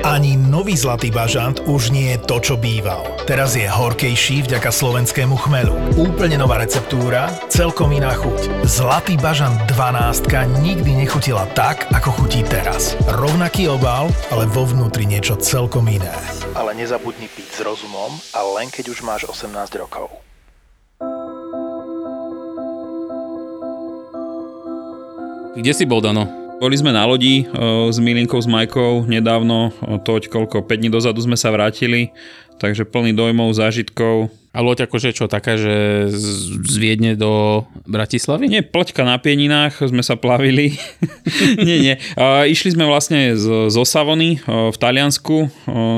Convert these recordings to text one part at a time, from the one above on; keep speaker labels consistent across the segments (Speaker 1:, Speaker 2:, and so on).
Speaker 1: Ani nový Zlatý bažant už nie je to, čo býval. Teraz je horkejší vďaka slovenskému chmelu. Úplne nová receptúra, celkom iná chuť. Zlatý bažant 12 nikdy nechutila tak, ako chutí teraz. Rovnaký obal, ale vo vnútri niečo celkom iné. Ale nezabudni piť s rozumom a len keď už máš 18 rokov.
Speaker 2: Kde si bol, Dano?
Speaker 3: Boli sme na lodi o, s Milinkou, s Majkou nedávno, o, toť koľko, 5 dní dozadu sme sa vrátili, takže plný dojmov, zážitkov.
Speaker 2: A loď akože čo, taká, že z z Viedne do Bratislavy?
Speaker 3: Nie, pleťka na pieninách, sme sa plavili. nie, nie. A, išli sme vlastne z, zo Savony o, v Taliansku,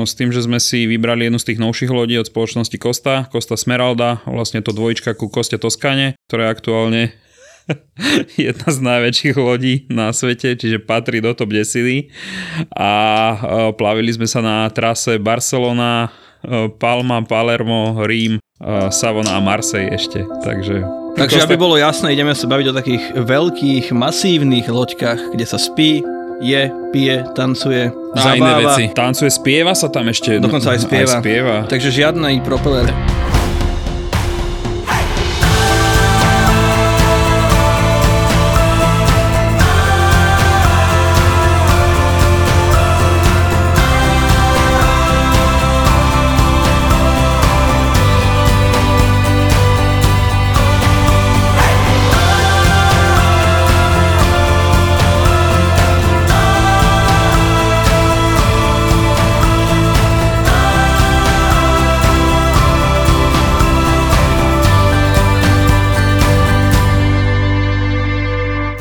Speaker 3: s tým, že sme si vybrali jednu z tých novších lodí od spoločnosti Costa, Costa Smeralda, vlastne to dvojička ku Koste Toskane, ktorá je aktuálne jedna z najväčších lodí na svete, čiže patrí do top 10 a e, plavili sme sa na trase Barcelona, e, Palma, Palermo, Rím, e, Savona a Marseille ešte, takže...
Speaker 4: Takže aby bolo jasné, ideme sa baviť o takých veľkých, masívnych loďkách, kde sa spí, je, pije, tancuje,
Speaker 2: A iné
Speaker 4: zabáva.
Speaker 2: veci.
Speaker 3: Tancuje, spieva sa tam ešte.
Speaker 4: Dokonca aj spieva.
Speaker 3: Aj spieva.
Speaker 4: Takže žiadny propeller.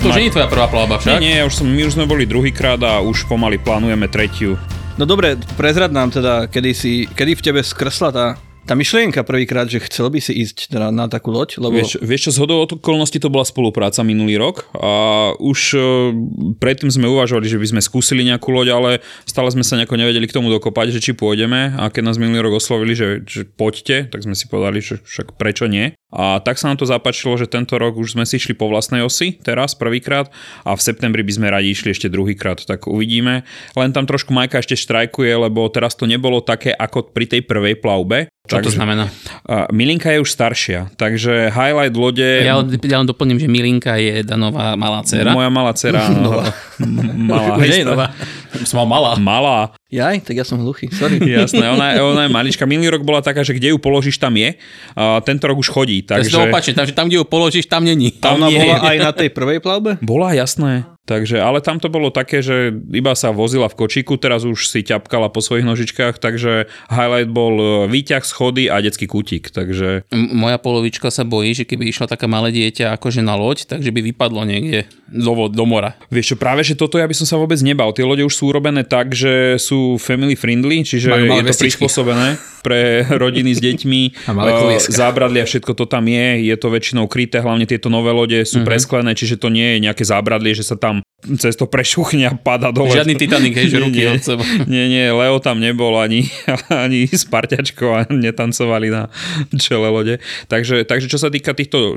Speaker 2: To už nie je tvoja prvá plavba
Speaker 3: Nie,
Speaker 2: však?
Speaker 3: nie, už som, my už sme boli druhýkrát a už pomaly plánujeme tretiu.
Speaker 4: No dobre, prezrad nám teda, kedy, si, kedy v tebe skrsla tá, tá myšlienka prvýkrát, že chcel by si ísť teda na takú loď, lebo...
Speaker 3: Vieš, vieš čo, z hodou okolností to bola spolupráca minulý rok a už e, predtým sme uvažovali, že by sme skúsili nejakú loď, ale stále sme sa nejako nevedeli k tomu dokopať, že či pôjdeme a keď nás minulý rok oslovili, že, že poďte, tak sme si povedali, že však prečo nie. A tak sa nám to zapáčilo, že tento rok už sme si išli po vlastnej osi, teraz prvýkrát a v septembri by sme radi išli ešte druhýkrát, tak uvidíme. Len tam trošku Majka ešte štrajkuje, lebo teraz to nebolo také ako pri tej prvej plavbe.
Speaker 2: Čo to znamená?
Speaker 3: A Milinka je už staršia, takže highlight lode...
Speaker 2: Ja, ja len doplním, že Milinka je Danová malá dcera.
Speaker 3: Moja malá dcera. no, malá.
Speaker 2: Nie je nová. Som mal malá.
Speaker 3: Malá,
Speaker 4: Jaj, tak ja som hluchý, sorry.
Speaker 3: jasné, ona, je- ona je malička. Minulý rok bola taká, že kde ju položíš, tam je. A tento rok už chodí,
Speaker 2: Takže... To opačne, takže tam, kde ju položíš, tam není.
Speaker 3: Tam
Speaker 4: Ona
Speaker 3: nie
Speaker 4: bola aj na tej prvej plavbe?
Speaker 3: Bola, jasné. Takže, ale tam to bolo také, že iba sa vozila v kočíku, teraz už si ťapkala po svojich nožičkách, takže highlight bol e, výťah, schody a detský kútik, takže
Speaker 2: M- Moja polovička sa bojí, že keby išla taká malé dieťa akože na loď, takže by vypadlo niekde do, do mora.
Speaker 3: Vieš čo, práve, že toto ja by som sa vôbec nebal. Tie lode už sú urobené tak, že sú family friendly, čiže je to prispôsobené pre rodiny s deťmi.
Speaker 2: A malé kolieska.
Speaker 3: Zábradlie a všetko to tam je. Je to väčšinou kryté, hlavne tieto nové lode sú
Speaker 2: Mhm.
Speaker 3: presklené, čiže to nie je nejaké zábradlie, že sa tam cez to prešuchne a pada dole.
Speaker 2: Žiadny Titanic, hej, že ruky
Speaker 3: nie.
Speaker 2: od seba.
Speaker 3: Nie, nie, Leo tam nebol ani, ani s parťačkou a netancovali na čele lode. Takže, takže čo sa týka týchto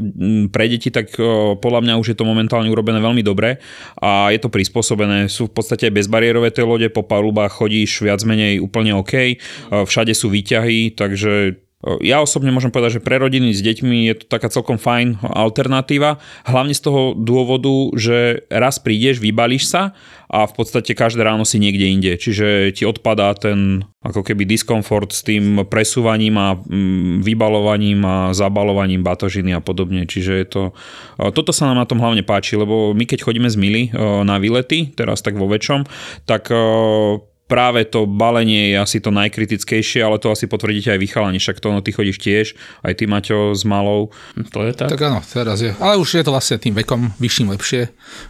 Speaker 3: pre deti, tak podľa mňa už je to momentálne urobené veľmi dobre a je to prispôsobené. Sú v podstate bezbariérové tie lode, po palubách chodíš viac menej úplne OK, všade sú výťahy, takže ja osobne môžem povedať, že pre rodiny s deťmi je to taká celkom fajn alternatíva, hlavne z toho dôvodu, že raz prídeš, vybalíš sa a v podstate každé ráno si niekde inde, čiže ti odpadá ten ako keby diskomfort s tým presúvaním a mm, vybalovaním a zabalovaním batožiny a podobne, čiže je to toto sa nám na tom hlavne páči, lebo my keď chodíme z Mily na výlety, teraz tak vo väčšom, tak práve to balenie je asi to najkritickejšie, ale to asi potvrdíte aj vy chalani, však to no, ty chodíš tiež, aj ty Maťo s malou.
Speaker 2: To je tak.
Speaker 5: Tak áno, teraz je. Ale už je to vlastne tým vekom vyšším lepšie,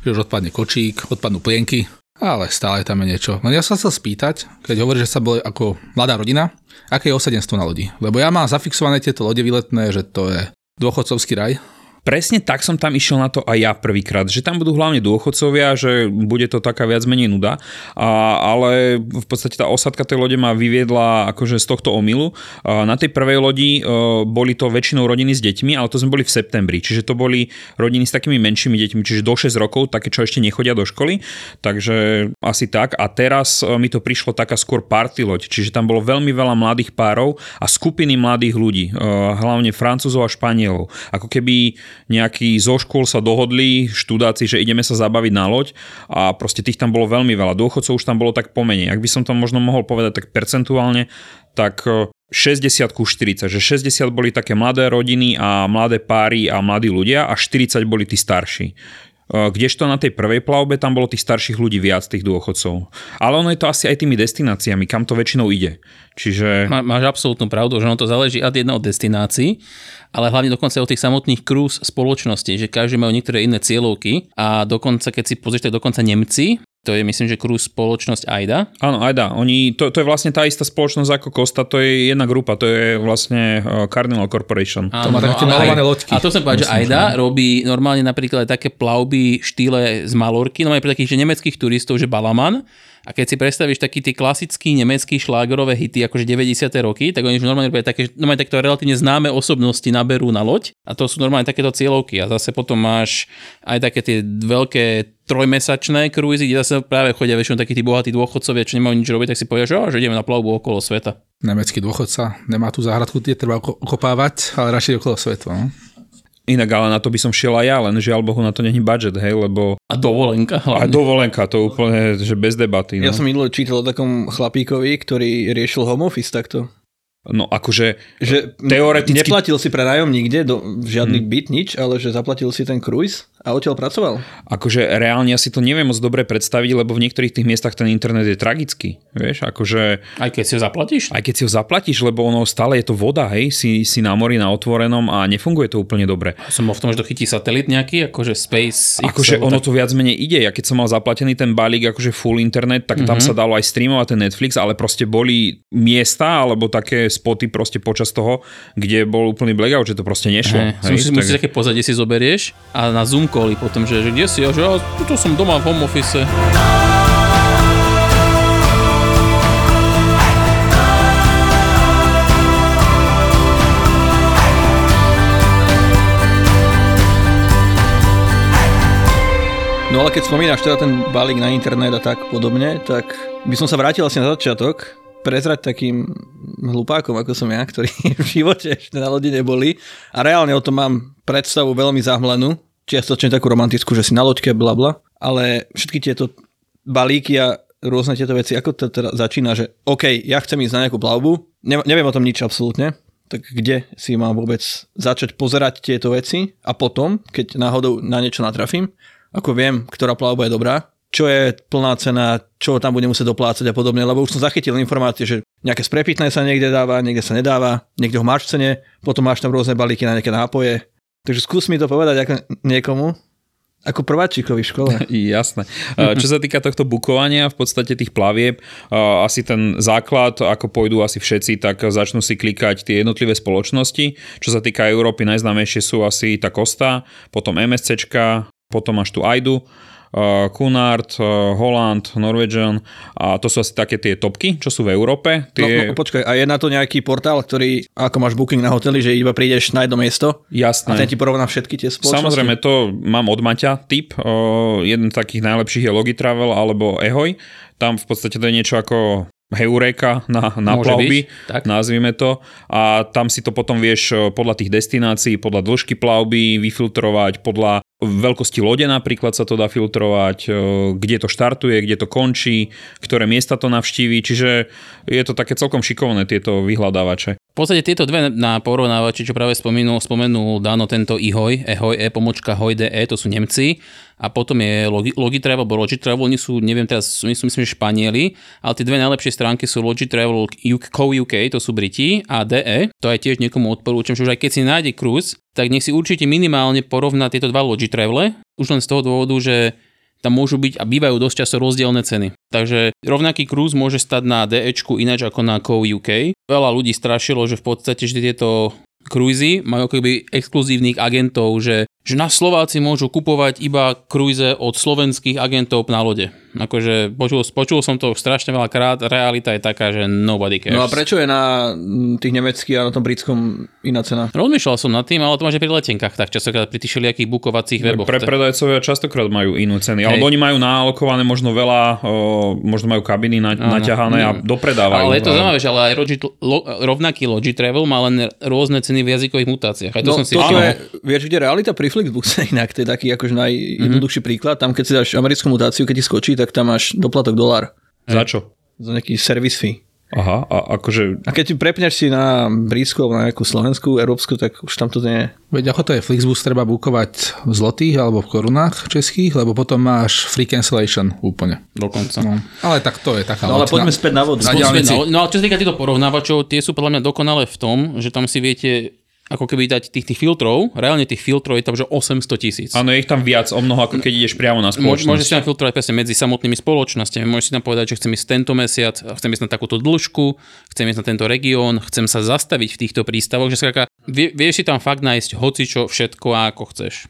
Speaker 5: že už odpadne kočík, odpadnú plienky, ale stále tam je niečo. No ja sa chcel spýtať, keď hovoríš, že sa boli ako mladá rodina, aké je osadenstvo na lodi? Lebo ja mám zafixované tieto lode výletné, že to je dôchodcovský raj
Speaker 3: presne tak som tam išiel na to aj ja prvýkrát, že tam budú hlavne dôchodcovia, že bude to taká viac menej nuda, a, ale v podstate tá osadka tej lode ma vyviedla akože z tohto omilu. A na tej prvej lodi uh, boli to väčšinou rodiny s deťmi, ale to sme boli v septembri, čiže to boli rodiny s takými menšími deťmi, čiže do 6 rokov, také, čo ešte nechodia do školy, takže asi tak. A teraz uh, mi to prišlo taká skôr party loď, čiže tam bolo veľmi veľa mladých párov a skupiny mladých ľudí, uh, hlavne Francúzov a Španielov. Ako keby nejakí zo škôl sa dohodli, študáci, že ideme sa zabaviť na loď a proste tých tam bolo veľmi veľa. Dôchodcov už tam bolo tak pomenej. Ak by som to možno mohol povedať tak percentuálne, tak 60 e, ku 40, že 60 boli také mladé rodiny a mladé páry a mladí ľudia a 40 boli tí starší. E, kdežto na tej prvej plavbe tam bolo tých starších ľudí viac, tých dôchodcov. Ale ono je to asi aj tými destináciami, kam to väčšinou ide. Čiže...
Speaker 2: Má, máš absolútnu pravdu, že ono to záleží od jedného od destinácií, ale hlavne dokonca od tých samotných krúz spoločností, že každý majú niektoré iné cieľovky a dokonca, keď si pozrieš, tak dokonca Nemci to je myslím, že krúz spoločnosť AIDA.
Speaker 3: Áno, AIDA. Oni, to, to je vlastne tá istá spoločnosť ako Costa, to je jedna grupa, to je vlastne uh, Cardinal Corporation.
Speaker 5: Áno, to má také malované loďky.
Speaker 2: A to som povedal, že AIDA robí normálne napríklad také plavby štýle z Malorky, no aj pre takých že nemeckých turistov, že Balaman, a keď si predstavíš taký tí klasický nemecký šlágerové hity, akože 90. roky, tak oni už normálne robia také, normálne takto relatívne známe osobnosti naberú na loď a to sú normálne takéto cieľovky. A zase potom máš aj také tie veľké trojmesačné krúzy, kde zase práve chodia väčšinou takí tí bohatí dôchodcovia, čo nemajú nič robiť, tak si povedia, že, že ideme na plavbu okolo sveta.
Speaker 5: Nemecký dôchodca nemá tú záhradku, tie treba okopávať, ale radšej okolo sveta. No?
Speaker 3: Inak ale na to by som šiel aj ja, len žiaľ Bohu na to není budget, hej, lebo...
Speaker 2: A dovolenka
Speaker 3: hlavne. A dovolenka, to úplne, že bez debaty. No.
Speaker 4: Ja som minulé čítal o takom chlapíkovi, ktorý riešil home office takto.
Speaker 3: No akože
Speaker 4: že teoreticky... Neplatil si pre nájom nikde, do, žiadny hmm. byt, nič, ale že zaplatil si ten cruise a odtiaľ pracoval?
Speaker 3: Akože reálne ja si to neviem moc dobre predstaviť, lebo v niektorých tých miestach ten internet je tragický. Vieš, akože...
Speaker 2: Aj keď si ho zaplatíš?
Speaker 3: Aj keď si ho zaplatíš, lebo ono stále je to voda, hej, si, si na mori na otvorenom a nefunguje to úplne dobre.
Speaker 2: Som v tom, že to chytí satelit nejaký, akože Space
Speaker 3: Akože ono tak... to viac menej ide. Ja keď som mal zaplatený ten balík, akože full internet, tak mm-hmm. tam mhm. sa dalo aj streamovať ten Netflix, ale proste boli miesta alebo také spoty proste počas toho, kde bol úplný blackout, že to proste nešlo. Hey,
Speaker 2: hej, musíš, tak... musíš také pozadie si zoberieš a na Zoom cally potom, že, že kde si? A že ja tu som doma v home office.
Speaker 4: No ale keď spomínaš teda ten balík na internet a tak podobne, tak by som sa vrátil asi na začiatok, prezrať takým hlupákom, ako som ja, ktorí v živote ešte na lodi neboli a reálne o tom mám predstavu veľmi zahmlenú, čiastočne takú romantickú, že si na loďke, bla bla, ale všetky tieto balíky a rôzne tieto veci, ako to teda začína, že OK, ja chcem ísť na nejakú plavbu, ne, neviem o tom nič absolútne, tak kde si mám vôbec začať pozerať tieto veci? A potom, keď náhodou na niečo natrafím, ako viem, ktorá plavba je dobrá, čo je plná cena, čo tam budem musieť doplácať a podobne, lebo už som zachytil informácie, že nejaké sprepitné sa niekde dáva, niekde sa nedáva, niekde ho máš v cene, potom máš tam rôzne balíky na nejaké nápoje, Takže skús mi to povedať ako niekomu, ako prváčikovi v škole.
Speaker 3: Jasné. Čo sa týka tohto bukovania, v podstate tých plavieb, asi ten základ, ako pôjdu asi všetci, tak začnú si klikať tie jednotlivé spoločnosti. Čo sa týka Európy, najznámejšie sú asi tá Costa, potom MSCčka, potom máš tu Aidu uh, Cunard, uh, Holland, Norwegian a to sú asi také tie topky, čo sú v Európe.
Speaker 4: Tie... No, no počkaj, a je na to nejaký portál, ktorý, ako máš booking na hoteli, že iba prídeš na jedno miesto
Speaker 3: Jasné.
Speaker 4: a ten ti porovná všetky tie spoločnosti?
Speaker 3: Samozrejme, to mám od Maťa typ. Uh, jeden z takých najlepších je Logitravel alebo Ehoj. Tam v podstate to je niečo ako Heureka na, na plavby, byť, tak. nazvime to. A tam si to potom vieš podľa tých destinácií, podľa dĺžky plavby vyfiltrovať, podľa veľkosti lode napríklad sa to dá filtrovať, e, kde to štartuje, kde to končí, ktoré miesta to navštíví, čiže je to také celkom šikovné tieto vyhľadávače.
Speaker 2: V podstate tieto dve na porovnávači, čo práve spomenul, spomenul Dano tento ihoj, ehoj, e pomočka hoj.de, to sú Nemci. A potom je Logitravel alebo Logitravel, oni sú, neviem teraz, sú, myslím, že Španieli, ale tie dve najlepšie stránky sú Logitravel Co UK, to sú Briti a DE, to aj tiež niekomu odporúčam, že už aj keď si nájde cruise, tak nech si určite minimálne porovná tieto dva Logitravele, už len z toho dôvodu, že tam môžu byť a bývajú dosť často rozdielne ceny. Takže rovnaký cruise môže stať na DE ináč ako na Co UK. Veľa ľudí strašilo, že v podstate že tieto cruisy majú akoby exkluzívnych agentov, že že na Slováci môžu kupovať iba kruize od slovenských agentov na lode. Akože počul, počul som to strašne veľa krát, realita je taká, že nobody cares.
Speaker 4: No a prečo je na tých nemeckých a na tom britskom iná cena?
Speaker 2: Rozmýšľal som nad tým, ale to máš pri letenkách, tak častokrát pri tých všelijakých bukovacích weboch.
Speaker 3: Pre predajcovia častokrát majú inú ceny, alebo oni majú naalokované možno veľa, o, možno majú kabiny na, naťahané a dopredávajú.
Speaker 2: Ale je to zaujímavé, že ale aj Logi, lo, rovnaký Logi Travel má len rôzne ceny v jazykových mutáciách. Aj to
Speaker 4: no,
Speaker 2: som si
Speaker 4: to je, vieš, kde realita pri Flixbuse inak, to je taký akože najjednoduchší mm-hmm. príklad. Tam, keď si dáš americkú mutáciu, keď ti skočí, tak tam máš doplatok dolár.
Speaker 3: Za čo?
Speaker 4: Za nejaký service fee.
Speaker 3: Aha, a akože...
Speaker 4: A keď ti prepneš si na britsku alebo na nejakú slovenskú, európsku, tak už tam to nie je.
Speaker 5: Veď ako to je, Flixbus treba bukovať v zlotých alebo v korunách českých, lebo potom máš free cancellation úplne.
Speaker 2: Dokonca.
Speaker 5: No. Ale tak to je taká
Speaker 4: No ale poďme späť na vodu.
Speaker 2: Na no ale čo sa týka týchto porovnávačov, tie sú podľa mňa dokonalé v tom, že tam si viete ako keby dať tých, tých filtrov, reálne tých filtrov je tam, že 800 tisíc.
Speaker 3: Áno, je ich tam viac o mnoho, ako keď ideš priamo na spoločnosť.
Speaker 2: Môžeš si tam filtrovať presne medzi samotnými spoločnosťami. Môžeš si tam povedať, že chcem ísť tento mesiac, chcem ísť na takúto dĺžku, chcem ísť na tento región, chcem sa zastaviť v týchto prístavoch, že skáka, vie, vieš si tam fakt nájsť hocičo, všetko, ako chceš.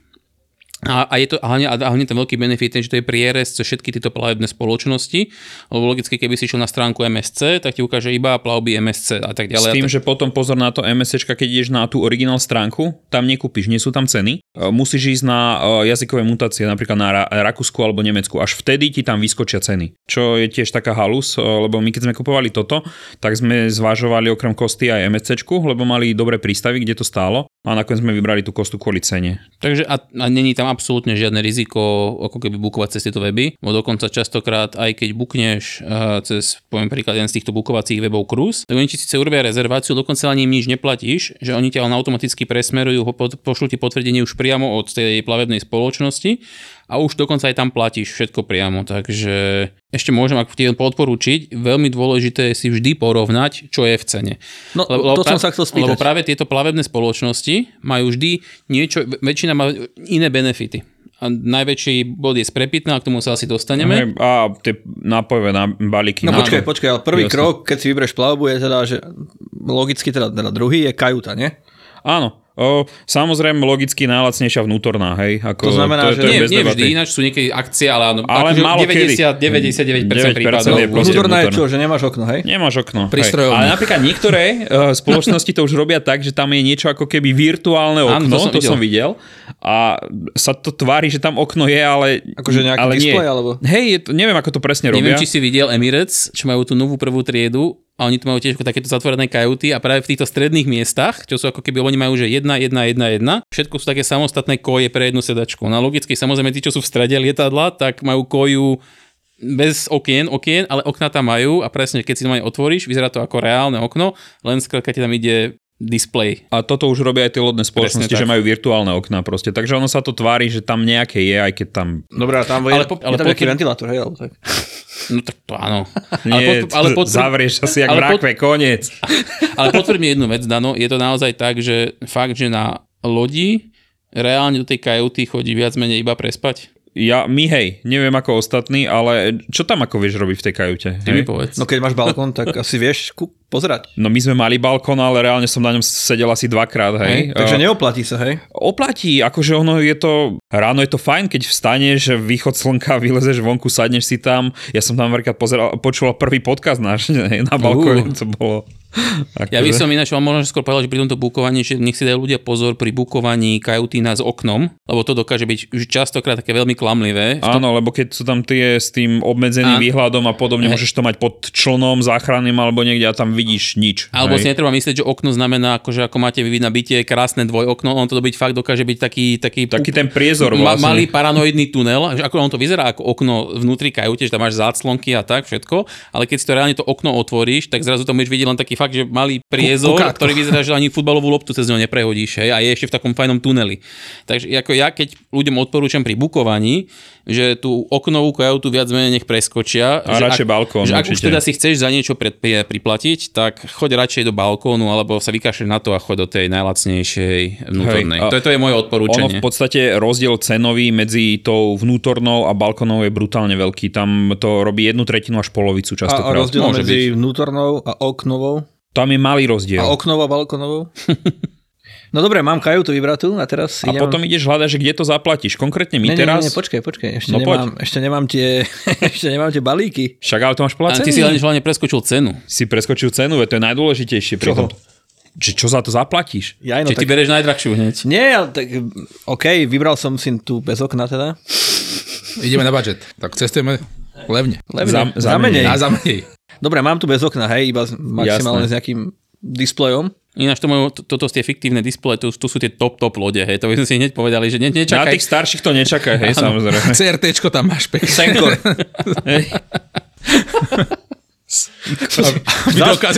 Speaker 2: A, a je to hlavne, a hlavne ten veľký benefit, že to je prierez cez všetky tieto plavebné spoločnosti, lebo logicky, keby si išiel na stránku MSC, tak ti ukáže iba plavby MSC a tak ďalej.
Speaker 3: S tým,
Speaker 2: tak...
Speaker 3: že potom pozor na to MSC, keď ideš na tú originál stránku, tam nekúpiš, nie sú tam ceny. E, musíš ísť na e, jazykové mutácie, napríklad na Rakúsku alebo Nemecku. Až vtedy ti tam vyskočia ceny. Čo je tiež taká halus, e, lebo my keď sme kupovali toto, tak sme zvažovali okrem kosty aj MSC, lebo mali dobré prístavy, kde to stálo a nakoniec sme vybrali tú kostu kvôli cene.
Speaker 2: Takže a, a není tam absolútne žiadne riziko, ako keby bukovať cez tieto weby, bo dokonca častokrát, aj keď bukneš uh, cez, poviem príklad, jeden z týchto bukovacích webov Cruise, tak oni ti síce urobia rezerváciu, dokonca ani im nič neplatíš, že oni ťa automaticky presmerujú, pošlú ti potvrdenie už priamo od tej plavebnej spoločnosti a už dokonca aj tam platíš všetko priamo, takže ešte môžem ak ti podporúčiť, veľmi dôležité je si vždy porovnať, čo je v cene.
Speaker 4: No, lebo, to pra- som sa chcel spýtať.
Speaker 2: Lebo práve tieto plavebné spoločnosti majú vždy niečo, väčšina má iné benefity. A najväčší bod je sprepitná, k tomu sa asi dostaneme.
Speaker 3: A tie nápojové na balíky.
Speaker 4: No počkaj, počkaj, ale prvý Jasne. krok, keď si vybereš plavbu, je teda, že logicky teda, teda druhý je kajuta, nie?
Speaker 3: Áno, O, samozrejme, logicky najlacnejšia vnútorná, hej.
Speaker 4: Ako, to znamená,
Speaker 2: to, že... To nie, nie vždy, ináč sú niekedy akcie, ale áno.
Speaker 3: Ale málo
Speaker 2: 90, 99% prípadov.
Speaker 4: Je vnútorná je čo, že nemáš okno, hej?
Speaker 3: Nemáš okno. Ale napríklad niektoré uh, spoločnosti to už robia tak, že tam je niečo ako keby virtuálne okno, áno, to, som, to videl. som videl. A sa to tvári, že tam okno je, ale...
Speaker 4: Akože nejaký ale display, alebo...
Speaker 3: Hej, neviem, ako to presne
Speaker 2: robia. Neviem, či si videl Emirates, čo majú tú novú prvú triedu a oni tu majú tiež takéto zatvorené kajuty a práve v týchto stredných miestach, čo sú ako keby oni majú, že jedna, jedna, jedna, jedna, všetko sú také samostatné koje pre jednu sedačku. No logicky samozrejme tí, čo sú v strede lietadla, tak majú koju bez okien, okien, ale okna tam majú a presne keď si to aj otvoríš, vyzerá to ako reálne okno, len skrátka ti tam ide display.
Speaker 3: A toto už robia aj tie lodné spoločnosti, že majú virtuálne okná proste. Takže ono sa to tvári, že tam nejaké je, aj keď tam...
Speaker 4: Dobre, tam je, ale po, ale je tam po, nejaký ventilátor, hej, alebo tak.
Speaker 2: No tak to áno.
Speaker 3: Nie, ale pod, ale potvr... zavrieš asi jak rakve, pod... koniec.
Speaker 2: ale potvrď mi jednu vec, Dano, je to naozaj tak, že fakt, že na lodi reálne do tej kajuty chodí viac menej iba prespať?
Speaker 3: Ja, my hej, neviem ako ostatní, ale čo tam ako vieš robiť v tej kajute?
Speaker 2: Ty mi povedz.
Speaker 4: No keď máš balkón, tak asi vieš pozerať.
Speaker 3: No my sme mali balkón, ale reálne som na ňom sedel asi dvakrát, hej.
Speaker 4: hej takže neoplatí sa, hej?
Speaker 3: Oplatí, akože ono je to, ráno je to fajn, keď vstaneš, východ slnka, vylezeš vonku, sadneš si tam. Ja som tam napríklad pozeral, počúval prvý podcast náš hej, na balkóne, uh. to bolo
Speaker 2: Ako ja by som ináč vám možno skôr povedal, že pri tomto bukovaní, že nech si dajú ľudia pozor pri bukovaní kajutína s oknom, lebo to dokáže byť už častokrát také veľmi klamlivé.
Speaker 3: Áno, lebo keď sú tam tie s tým obmedzeným a... výhľadom a podobne, môžeš to mať pod člnom záchranným alebo niekde a tam vidíš nič.
Speaker 2: Alebo hej. si netreba myslieť, že okno znamená, akože ako máte vy na byte krásne dvojokno, on to byť fakt dokáže byť taký taký,
Speaker 3: taký ten priezor vlastne.
Speaker 2: Ma, malý paranoidný tunel, že ako on to vyzerá ako okno vnútri kajute, že tam máš záclonky a tak všetko, ale keď si to reálne to okno otvoríš, tak zrazu to môžeš vidieť len taký fakt, že malý priezor, Kukátko. ktorý vyzerá, že ani futbalovú loptu cez ňo neprehodíš hej, a je ešte v takom fajnom tuneli. Takže ako ja, keď ľuďom odporúčam pri bukovaní, že tú oknovú kajutu viac menej nech preskočia.
Speaker 3: A
Speaker 2: že
Speaker 3: radšej
Speaker 2: ak,
Speaker 3: balkón.
Speaker 2: Že ak už teda si chceš za niečo pred, priplatiť, tak choď radšej do balkónu alebo sa vykašľať na to a choď do tej najlacnejšej vnútornej. Hej, to, je, to je moje odporúčanie.
Speaker 3: Ono v podstate rozdiel cenový medzi tou vnútornou a balkónou je brutálne veľký. Tam to robí jednu tretinu až polovicu častokrát.
Speaker 4: A, a rozdiel medzi byť. vnútornou a oknovou?
Speaker 3: Tam je malý rozdiel.
Speaker 4: A oknovou a balkónovou? No dobre, mám kajutu vybratú a teraz
Speaker 3: A
Speaker 4: idem...
Speaker 3: potom ideš hľadať, že kde to zaplatíš. Konkrétne my
Speaker 4: Nie,
Speaker 3: teraz...
Speaker 4: nie, nie, počkaj, počkaj, ešte,
Speaker 3: No
Speaker 4: nemám, ešte nemám tie, ešte nemám tie balíky.
Speaker 3: Však ale to máš podľa
Speaker 2: ty si len hlavne preskočil cenu.
Speaker 3: si preskočil cenu, veď to je najdôležitejšie. Pri tom. Že čo za to zaplatíš?
Speaker 4: Ja, no,
Speaker 2: Čiže ty
Speaker 4: tak...
Speaker 2: bereš najdrahšiu hneď.
Speaker 4: Nie, ale tak OK, vybral som si tu bez okna teda.
Speaker 5: Ideme na budget. Tak cestujeme levne.
Speaker 4: Levne,
Speaker 3: Za-
Speaker 4: za,
Speaker 3: za
Speaker 4: menej.
Speaker 5: A za menej.
Speaker 4: Dobre, mám tu bez okna, hej, iba maximálne
Speaker 3: Jasné.
Speaker 4: s nejakým displejom.
Speaker 2: Ináč to majú, to, toto tie fiktívne displeje, to, to sú tie top, top lode, hej, to by sme si hneď povedali, že ne,
Speaker 3: Na
Speaker 2: nečakaj.
Speaker 3: tých starších to nečakaj, hej, samozrejme.
Speaker 5: CRTčko tam máš pekne.
Speaker 3: Senkor.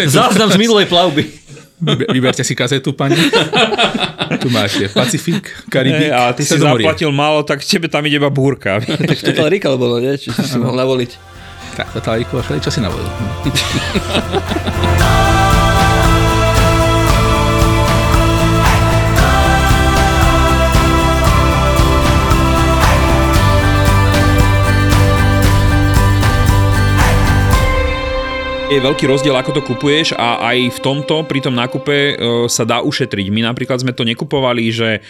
Speaker 4: Záznam z minulej plavby.
Speaker 5: Vyber- Vyberte si kazetu, pani. Tu máte Pacifik, Karibik,
Speaker 3: Hej, a ty si zaplatil málo, tak tebe tam ide iba búrka.
Speaker 4: tak to Talrika bolo, nie? Či si si mohol navoliť.
Speaker 5: Tak, to Talíku a čo si navodil.
Speaker 3: Je veľký rozdiel, ako to kupuješ a aj v tomto, pri tom nákupe e, sa dá ušetriť. My napríklad sme to nekupovali, že e,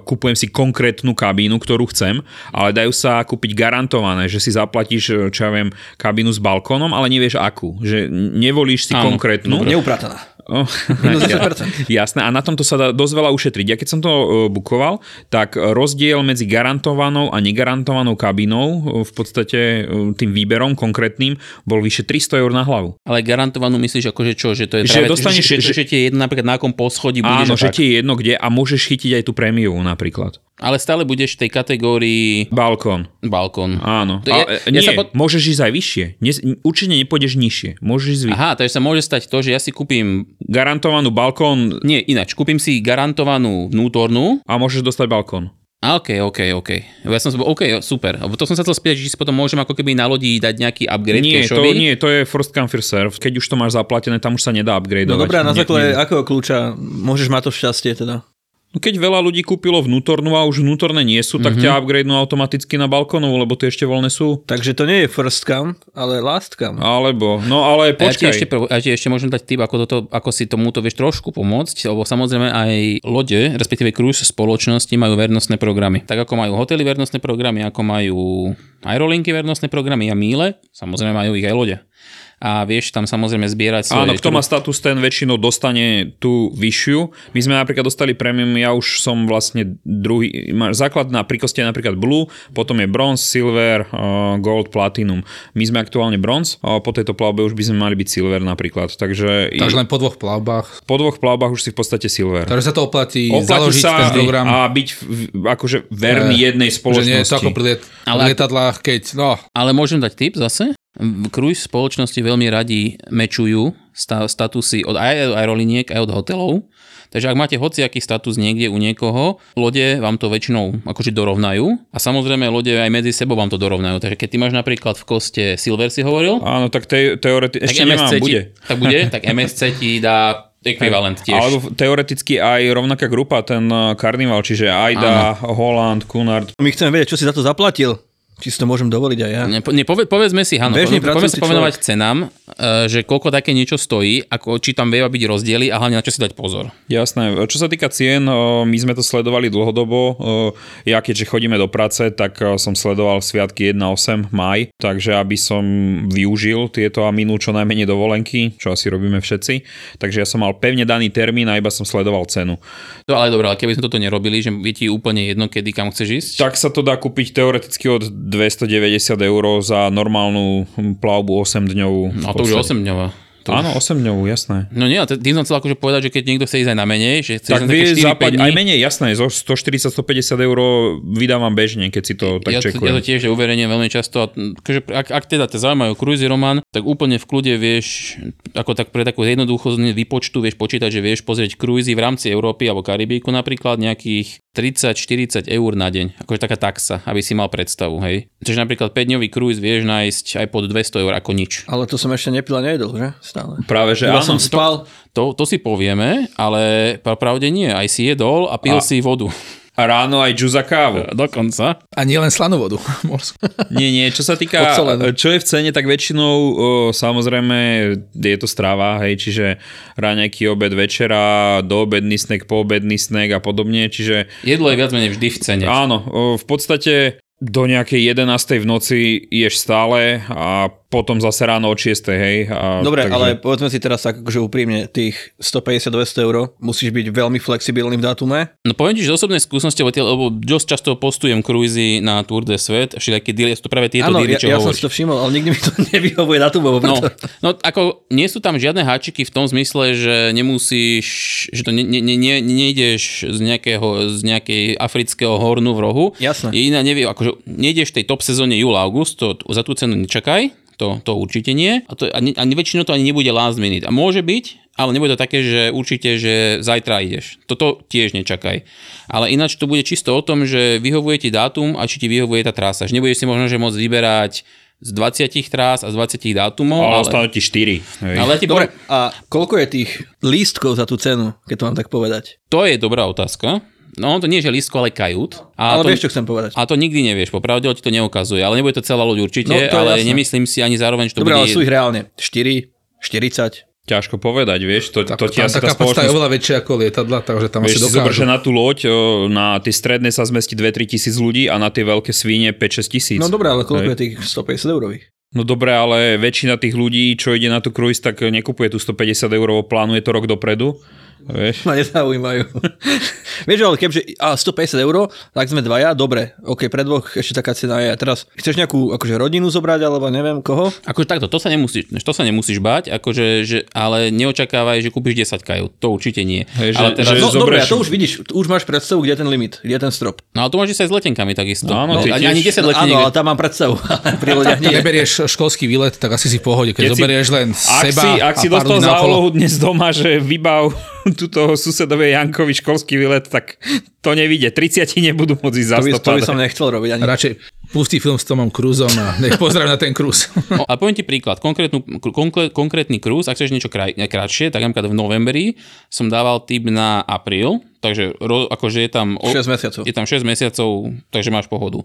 Speaker 3: kupujem si konkrétnu kabínu, ktorú chcem, ale dajú sa kúpiť garantované, že si zaplatíš, e, čo ja viem, kabínu s balkónom, ale nevieš akú. Že nevolíš si
Speaker 2: Áno,
Speaker 3: konkrétnu.
Speaker 4: Neuprataná.
Speaker 3: Oh, ja-
Speaker 4: 10%.
Speaker 3: Jasné, a na tomto sa dá dosť veľa ušetriť. Ja keď som to e, bukoval, tak rozdiel medzi garantovanou a negarantovanou kabinou, e, v podstate e, tým výberom konkrétnym, bol vyše 300 eur na hlavu.
Speaker 2: Ale garantovanú myslíš akože čo, že to je
Speaker 3: Že
Speaker 2: práve,
Speaker 3: dostaneš-
Speaker 2: že, že,
Speaker 3: že-
Speaker 2: že, ti je jedno napríklad na akom poschodí budeš
Speaker 3: Áno, že ti je jedno kde a môžeš chytiť aj tú prémiu napríklad.
Speaker 2: Ale stále budeš v tej kategórii
Speaker 3: Balkón.
Speaker 2: balkón.
Speaker 3: Áno.
Speaker 2: To
Speaker 3: A,
Speaker 2: je-
Speaker 3: e,
Speaker 2: ja
Speaker 3: nie,
Speaker 2: sa pod-
Speaker 3: môžeš ísť aj vyššie. Nie, určite nepôjdeš nižšie. Môžeš ísť vyššie.
Speaker 2: Aha, takže sa môže stať to, že ja si kúpim,
Speaker 3: Garantovanú balkón
Speaker 2: nie ináč, kúpim si garantovanú vnútornú,
Speaker 3: a môžeš dostať balkón.
Speaker 2: a OK, OK, OK. Ja som si OK, super. To som sa chcel spýtať, či si potom môžem ako keby na lodi dať nejaký upgrade
Speaker 3: Nie, to
Speaker 2: cashový.
Speaker 3: nie, to je first come first serve. Keď už to máš zaplatené, tam už sa nedá upgradeovať.
Speaker 4: No dobré, na
Speaker 3: Nie-
Speaker 4: základe
Speaker 3: nie-
Speaker 4: akého kľúča môžeš mať to šťastie teda?
Speaker 3: No Keď veľa ľudí kúpilo vnútornú a už vnútorné nie sú, tak ťa upgradenú automaticky na balkónovú, lebo tie ešte voľné sú.
Speaker 4: Takže to nie je first come, ale last come.
Speaker 3: Alebo, no ale
Speaker 2: A ja ti,
Speaker 3: počkaj.
Speaker 2: ešte, ja ti ešte môžem dať tip, ako, toto, ako si tomuto vieš trošku pomôcť, lebo samozrejme aj lode, respektíve cruise spoločnosti majú vernostné programy. Tak ako majú hotely vernostné programy, ako majú aerolinky vernostné programy a míle, samozrejme majú ich aj lode. A vieš tam samozrejme zbierať svoje...
Speaker 3: Áno, kto má status, ten väčšinou dostane tú vyššiu. My sme napríklad dostali premium, ja už som vlastne druhý, základná príkosti je napríklad blue, potom je bronze, silver, uh, gold, platinum. My sme aktuálne bronze, a po tejto plavbe už by sme mali byť silver napríklad. Takže,
Speaker 5: Takže len po dvoch plavbách.
Speaker 3: po dvoch plavbách už si v podstate silver.
Speaker 5: Takže sa to oplatí,
Speaker 3: Oplatí
Speaker 5: založiť
Speaker 3: sa
Speaker 5: ten program.
Speaker 3: a byť v, akože verný
Speaker 5: Eh,
Speaker 3: jednej
Speaker 5: Že
Speaker 3: spoločnosti.
Speaker 5: nie je to ako pri liet-
Speaker 2: Ale-
Speaker 5: lietadlách, keď, no,
Speaker 2: Ale môžem dať tip zase? Cruise spoločnosti veľmi radi mečujú sta- statusy od aj aeroliniek, aj od hotelov. Takže ak máte hociaký status niekde u niekoho, lode vám to väčšinou akože dorovnajú a samozrejme lode aj medzi sebou vám to dorovnajú. Takže keď ty máš napríklad v koste Silver si hovoril,
Speaker 3: Áno, tak te, teoreticky... Ešte nemám,
Speaker 2: ti,
Speaker 3: bude.
Speaker 2: tak bude, tak MSC ti dá ekvivalent tiež.
Speaker 3: Alebo teoreticky aj rovnaká grupa, ten uh, Carnival, čiže Aida, Holland, Cunard.
Speaker 4: My chceme vedieť, čo si za to zaplatil. Či si to môžem dovoliť aj ja.
Speaker 2: Ne, ne, poved, povedzme si, áno,
Speaker 4: Bežný
Speaker 2: povedzme, sa pomenovať cenám, e, že koľko také niečo stojí, ako, či tam vie byť rozdiely a hlavne na čo si dať pozor.
Speaker 3: Jasné. Čo sa týka cien, uh, my sme to sledovali dlhodobo. Uh, Ja keďže chodíme do práce, tak som sledoval sviatky 1.8 maj, takže aby som využil tieto a minul čo najmenej dovolenky, čo asi robíme všetci. Takže ja som mal pevne daný termín a iba som sledoval cenu.
Speaker 2: To ale dobré, ale keby sme toto nerobili, že je ti úplne jedno, kedy kam chceš ísť.
Speaker 3: Tak sa to dá kúpiť teoreticky od 290 eur za normálnu plavbu 8 dňovú.
Speaker 2: No to už je 8 dňová. To
Speaker 3: Áno, 8 dňovú, jasné.
Speaker 2: No nie, a tým som chcel akože povedať, že keď niekto chce ísť aj na menej, že chce ísť
Speaker 3: Tak
Speaker 2: na také 4-5
Speaker 3: zaplať
Speaker 2: dní,
Speaker 3: aj menej, jasné, zo 140-150 eur vydávam bežne, keď si to tak
Speaker 2: ja, to, ja
Speaker 3: čekujem.
Speaker 2: to tiež uverejňujem veľmi často. A, akože, ak, ak teda te zaujímajú cruisy Roman, tak úplne v kľude vieš, ako tak pre takú jednoduchú výpočtu vieš počítať, že vieš pozrieť cruisy v rámci Európy alebo Karibíku napríklad nejakých 30-40 eur na deň, akože taká taxa, aby si mal predstavu, hej. Takže napríklad 5-dňový cruise vieš nájsť aj pod 200 eur ako nič.
Speaker 4: Ale to som ešte nepil a nejedol, že? Stále.
Speaker 3: Práve, že
Speaker 4: Iba
Speaker 3: áno.
Speaker 4: som spal.
Speaker 2: To, to si povieme, ale pravde nie. Aj si jedol a pil
Speaker 3: A-
Speaker 2: si vodu.
Speaker 3: A ráno aj džuza kávu.
Speaker 2: Dokonca.
Speaker 5: A nie len slanú vodu.
Speaker 3: nie, nie, čo sa týka, čo je v cene, tak väčšinou o, samozrejme je to strava, hej, čiže ráňajky, obed, večera, doobedný snack, poobedný snack a podobne, čiže...
Speaker 2: Jedlo je viac menej vždy v cene.
Speaker 3: Áno, o, v podstate do nejakej 11. v noci ješ stále a potom zase ráno od 6. hej. A,
Speaker 4: Dobre, takže... ale povedzme si teraz tak, akože úprimne, tých 150-200 eur musíš byť veľmi flexibilný v dátume.
Speaker 2: No poviem ti, že z osobnej skúsenosti, lebo dosť často postujem krúzy na Tour de Svet, všetky díly, sú to práve tieto
Speaker 4: ano,
Speaker 2: díly, čo
Speaker 4: ja, ja som si to všimol, ale nikdy mi to nevyhovuje dátumovo.
Speaker 2: No, no, ako nie sú tam žiadne háčiky v tom zmysle, že nemusíš, že to ne, ne, ne, nejdeš z nejakého, z nejakej afrického hornu v rohu.
Speaker 4: Jasné.
Speaker 2: Jediná nevie, akože nejdeš v tej top sezóne júl-august, to za tú cenu nečakaj, to, to určite nie. A, to, a, ne, a väčšinou to ani nebude last minute. A môže byť, ale nebude to také, že určite, že zajtra ideš. Toto tiež nečakaj. Ale ináč to bude čisto o tom, že vyhovuje ti dátum a či ti vyhovuje tá trasa. Že nebudeš si možno že môcť vyberať z 20 trás a z 20 dátumov.
Speaker 3: Ale, ale ostanú ti 4.
Speaker 2: Hej. Ale ti
Speaker 4: Dobre, a koľko je tých lístkov za tú cenu, keď to mám tak povedať?
Speaker 2: To je dobrá otázka. No to nie je, že lístko, ale kajút.
Speaker 4: A ale
Speaker 2: to,
Speaker 4: vieš, čo chcem povedať.
Speaker 2: A to nikdy nevieš, popravde ti to neukazuje, ale nebude to celá loď určite, no, ale jasné. nemyslím si ani zároveň, že to
Speaker 4: Dobre,
Speaker 2: bude...
Speaker 4: ale sú ich reálne 4, 40,
Speaker 3: Ťažko povedať, vieš, to,
Speaker 5: tak,
Speaker 3: to ti
Speaker 5: asi tá spoločnosť... je oveľa väčšia ako lietadla, takže tam vieš, asi dokážu.
Speaker 3: Zober, že na tú loď, na tie stredné sa zmestí 2-3 tisíc ľudí a na tie veľké svíne 5-6 tisíc.
Speaker 4: No dobré, ale koľko je tých 150 eurových?
Speaker 3: No dobre, ale väčšina tých ľudí, čo ide na tú cruise, tak nekupuje tú 150 eurovú, plánuje to rok dopredu Vieš?
Speaker 4: Ma nezaujímajú. Vieš, ale keďže a 150 eur, tak sme dvaja, dobre, ok, pre dvoch ešte taká cena je. A teraz chceš nejakú akože rodinu zobrať, alebo neviem koho?
Speaker 2: Akože takto, to sa nemusíš, to sa nemusíš bať, akože, že, ale neočakávaj, že kúpiš 10 kajút, to určite nie.
Speaker 3: Hej,
Speaker 2: ale
Speaker 3: že, teraz,
Speaker 4: no, dobre, a to už vidíš, už máš predstavu, kde je ten limit, kde je ten strop.
Speaker 2: No ale to môžeš sa aj s letenkami takisto.
Speaker 3: No, áno,
Speaker 2: no, ani, ani 10
Speaker 4: no, áno, ale tam mám predstavu. Pri
Speaker 5: loďach nie. neberieš školský výlet, tak asi si v pohode, keď, keď zoberieš len
Speaker 3: ak
Speaker 5: seba
Speaker 3: si, ak si dostal za úlohu dnes doma, že vybav túto susedovej Jankovi školský výlet, tak to nevidie. 30 nebudú môcť ísť za
Speaker 4: to by, to by som nechcel robiť ani.
Speaker 5: Radšej pustý film s Tomom Cruzom a nech pozdrav na ten krúz.
Speaker 2: No, a poviem ti príklad. Konkrétnu, konkrét, konkrétny krúz, ak chceš niečo kraj, krátšie, tak napríklad v novembri som dával tip na apríl, takže ro, akože je tam...
Speaker 4: 6 mesiacov.
Speaker 2: Je tam 6 mesiacov, takže máš pohodu.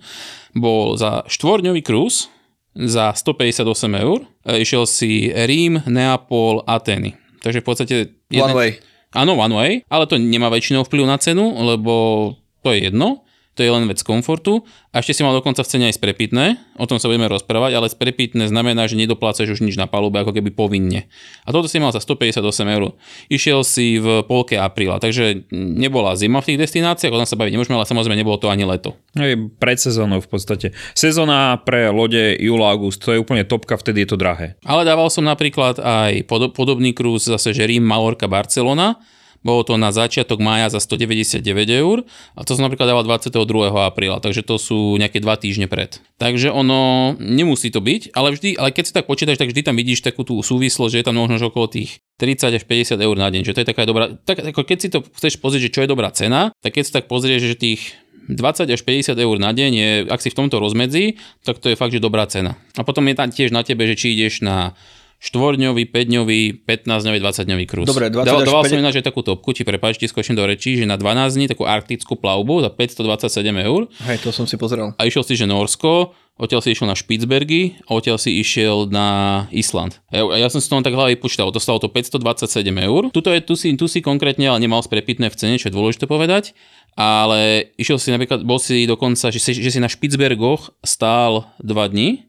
Speaker 2: Bol za štvorňový krúz za 158 eur. E, išiel si Rím, Neapol, Ateny. Takže v podstate...
Speaker 4: Jeden, One way.
Speaker 2: Áno, one way, ale to nemá väčšinou vplyv na cenu, lebo to je jedno to je len vec komfortu. A ešte si mal dokonca v cene aj sprepitné, o tom sa budeme rozprávať, ale sprepitné znamená, že nedoplácaš už nič na palube, ako keby povinne. A toto si mal za 158 eur. Išiel si v polke apríla, takže nebola zima v tých destináciách, o tom sa baviť nemôžeme, ale samozrejme nebolo to ani leto.
Speaker 3: Hej, pred sezónou v podstate. Sezóna pre lode júl august, to je úplne topka, vtedy je to drahé.
Speaker 2: Ale dával som napríklad aj podobný krúz zase, že Rím, Malorka, Barcelona, bolo to na začiatok mája za 199 eur a to som napríklad dával 22. apríla, takže to sú nejaké dva týždne pred. Takže ono nemusí to byť, ale vždy, ale keď si tak počítaš, tak vždy tam vidíš takú tú súvislosť, že je tam možno okolo tých 30 až 50 eur na deň, že to je taká dobrá, tak ako keď si to chceš pozrieť, že čo je dobrá cena, tak keď si tak pozrieš, že tých 20 až 50 eur na deň je, ak si v tomto rozmedzi, tak to je fakt, že dobrá cena. A potom je tam tiež na tebe, že či ideš na štvorňový, 5-dňový, 15-dňový, 20-dňový krúz.
Speaker 4: Dobre, 20
Speaker 2: Dal, Dával 5... som ináč aj takú topku, ti prepáčte, skočím do rečí, že na 12 dní takú arktickú plavbu za 527 eur.
Speaker 4: Hej, to som si pozeral.
Speaker 2: A išiel si, že Norsko, odtiaľ si išiel na Špicbergy a odtiaľ si išiel na Island. Ja, ja som si to tak hlavy počítal, to stalo to 527 eur. Tuto je, tu si, tu si konkrétne ale nemal sprepitné v cene, čo je dôležité povedať ale išiel si napríklad, bol si dokonca, že si, že si na Špicbergoch stál 2 dní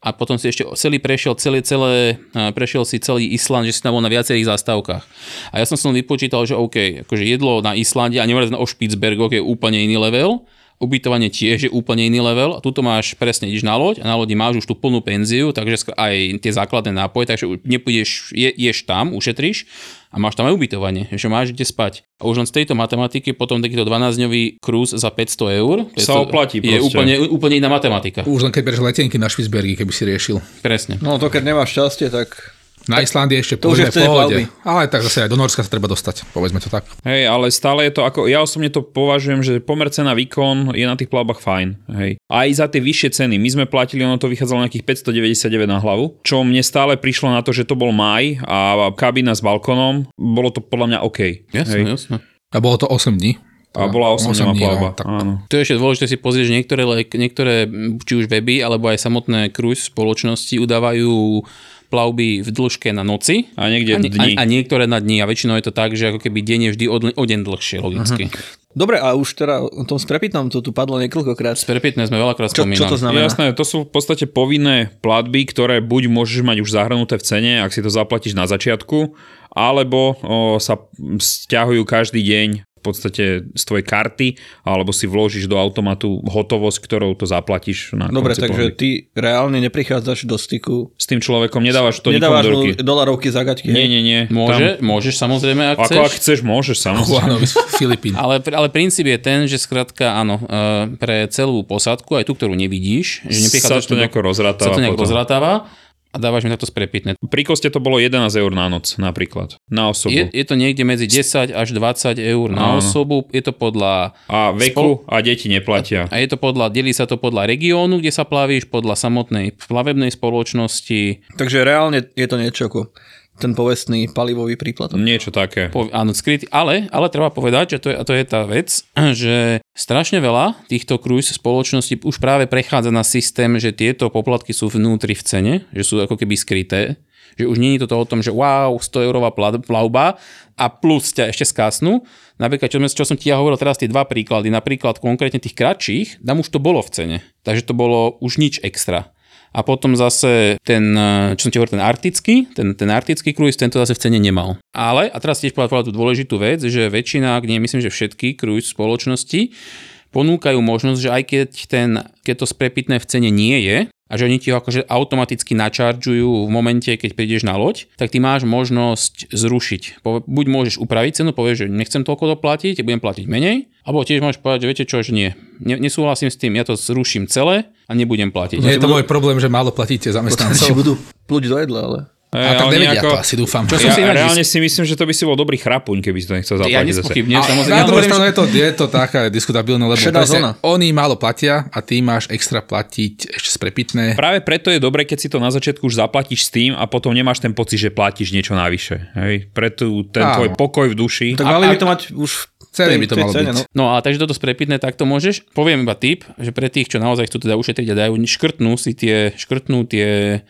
Speaker 2: a potom si ešte celý prešiel, celé, celé, prešiel si celý Island, že si tam bol na viacerých zastávkach. A ja som si vypočítal, že OK, akože jedlo na Islande a nehovorím o Špicbergoch je úplne iný level, ubytovanie tiež je úplne iný level a tuto máš presne, ideš na loď a na lodi máš už tú plnú penziu, takže aj tie základné nápoje, takže nepôjdeš, je, ješ tam, ušetríš a máš tam aj ubytovanie, že máš kde spať. A už len z tejto matematiky potom takýto 12-dňový krúz za 500 eur
Speaker 3: sa oplatí
Speaker 2: je úplne, úplne iná matematika.
Speaker 5: Už len keď berieš letenky na Švicbergy, keby si riešil.
Speaker 2: Presne.
Speaker 4: No to keď nemáš šťastie, tak
Speaker 5: na Islandii ešte
Speaker 4: to už je v pohode.
Speaker 5: Ale tak zase aj do Norska sa treba dostať, povedzme to tak.
Speaker 3: Hej, ale stále je to ako, ja osobne to považujem, že pomer cena výkon je na tých plavbách fajn. Hej. Aj za tie vyššie ceny. My sme platili, ono to vychádzalo nejakých 599 na hlavu, čo mne stále prišlo na to, že to bol maj a kabína s balkónom, bolo to podľa mňa OK.
Speaker 2: Jasne,
Speaker 3: hej.
Speaker 2: jasne.
Speaker 5: A bolo to 8 dní?
Speaker 3: A bola 8 plavba.
Speaker 5: No, tak...
Speaker 3: Áno.
Speaker 2: To je ešte dôležité si pozrieť, že niektoré, niektoré či už weby, alebo aj samotné cruise spoločnosti udávajú plavby v dĺžke na noci
Speaker 3: a, niekde
Speaker 2: a,
Speaker 3: dni.
Speaker 2: A, a niektoré na dni a väčšinou je to tak, že ako keby deň je vždy o, o deň dlhšie logicky.
Speaker 4: Uh-huh. Dobre, a už teda o tom sprepitnom to tu padlo niekoľkokrát.
Speaker 2: Sprepitné sme veľakrát
Speaker 4: čo,
Speaker 2: spomínali.
Speaker 4: čo to znamená?
Speaker 3: Jasné, to sú v podstate povinné platby, ktoré buď môžeš mať už zahrnuté v cene, ak si to zaplatíš na začiatku, alebo o, sa stiahujú každý deň v podstate z tvojej karty, alebo si vložíš do automatu hotovosť, ktorou to zaplatíš. Na
Speaker 4: Dobre, takže ty reálne neprichádzaš do styku.
Speaker 3: S tým človekom nedávaš to
Speaker 4: nedávaš
Speaker 3: nikomu do ruky.
Speaker 4: dolarovky za gaťky.
Speaker 3: Nie, nie, nie.
Speaker 2: Môže, tam... môžeš samozrejme, ak
Speaker 3: Ako
Speaker 2: chceš.
Speaker 3: ak chceš, môžeš samozrejme.
Speaker 5: Filipín.
Speaker 2: Ale, ale princíp je ten, že skrátka áno, e, pre celú posádku, aj tú, ktorú nevidíš, že
Speaker 3: sa to nejako rozratáva.
Speaker 2: Sa to nejako
Speaker 3: potom.
Speaker 2: rozratáva a dávaš mi takto sprepitné.
Speaker 3: Pri koste to bolo 11 eur na noc napríklad, na osobu.
Speaker 2: Je, je to niekde medzi 10 až 20 eur na
Speaker 3: Áno.
Speaker 2: osobu, je to podľa...
Speaker 3: A veku a deti neplatia.
Speaker 2: A je to podľa, delí sa to podľa regiónu, kde sa plavíš, podľa samotnej plavebnej spoločnosti.
Speaker 4: Takže reálne je to niečo ako ten povestný palivový príplatok.
Speaker 3: Niečo také.
Speaker 2: Po, áno, skrytý, ale, ale treba povedať, že to je, a to je tá vec, že strašne veľa týchto cruise spoločností už práve prechádza na systém, že tieto poplatky sú vnútri v cene, že sú ako keby skryté, že už nie je to o tom, že wow, 100 eurová plavba a plus ťa ešte skásnu. Napríklad, čo, čo som ti ja hovoril teraz, tie dva príklady, napríklad konkrétne tých kratších, tam už to bolo v cene, takže to bolo už nič extra. A potom zase ten, čo som ti hovoril, ten arktický, ten, ten arktický cruise, tento zase v cene nemal. Ale, a teraz tiež povedal tú dôležitú vec, že väčšina, ak nie myslím, že všetky cruise spoločnosti ponúkajú možnosť, že aj keď, ten, keď to sprepitné v cene nie je, a že oni ti ho akože automaticky načaržujú v momente, keď prídeš na loď, tak ty máš možnosť zrušiť. Buď môžeš upraviť cenu, povieš, že nechcem toľko doplatiť, budem platiť menej, alebo tiež môžeš povedať, že viete čo, že nie. Nesúhlasím s tým, ja to zruším celé a nebudem platiť.
Speaker 5: Nie je to môj problém, že málo platíte zamestnancov.
Speaker 4: budú pluť do jedla, ale...
Speaker 5: A tak nevedia to asi, dúfam.
Speaker 3: Čo som ja si reálne si myslím, že to by si bol dobrý chrapuň, keby si to nechcel zaplatiť.
Speaker 2: Ja nespochybne,
Speaker 5: samozrejme. Na druhú stranu je to, je to taká diskutabilné, lebo presne, oni málo platia a ty máš extra platiť ešte sprepitné.
Speaker 3: Práve preto je dobre, keď si to na začiatku už zaplatíš s tým a potom nemáš ten pocit, že platíš niečo navyše. Hej? Preto ten Áno. tvoj pokoj v duši.
Speaker 4: Tak mali by to mať už
Speaker 5: Celé by to malo cene, byť.
Speaker 2: No. no a takže toto sprepitné takto môžeš. Poviem iba tip, že pre tých, čo naozaj chcú teda ušetriť a dajú, škrtnú si tie, škrtnú tie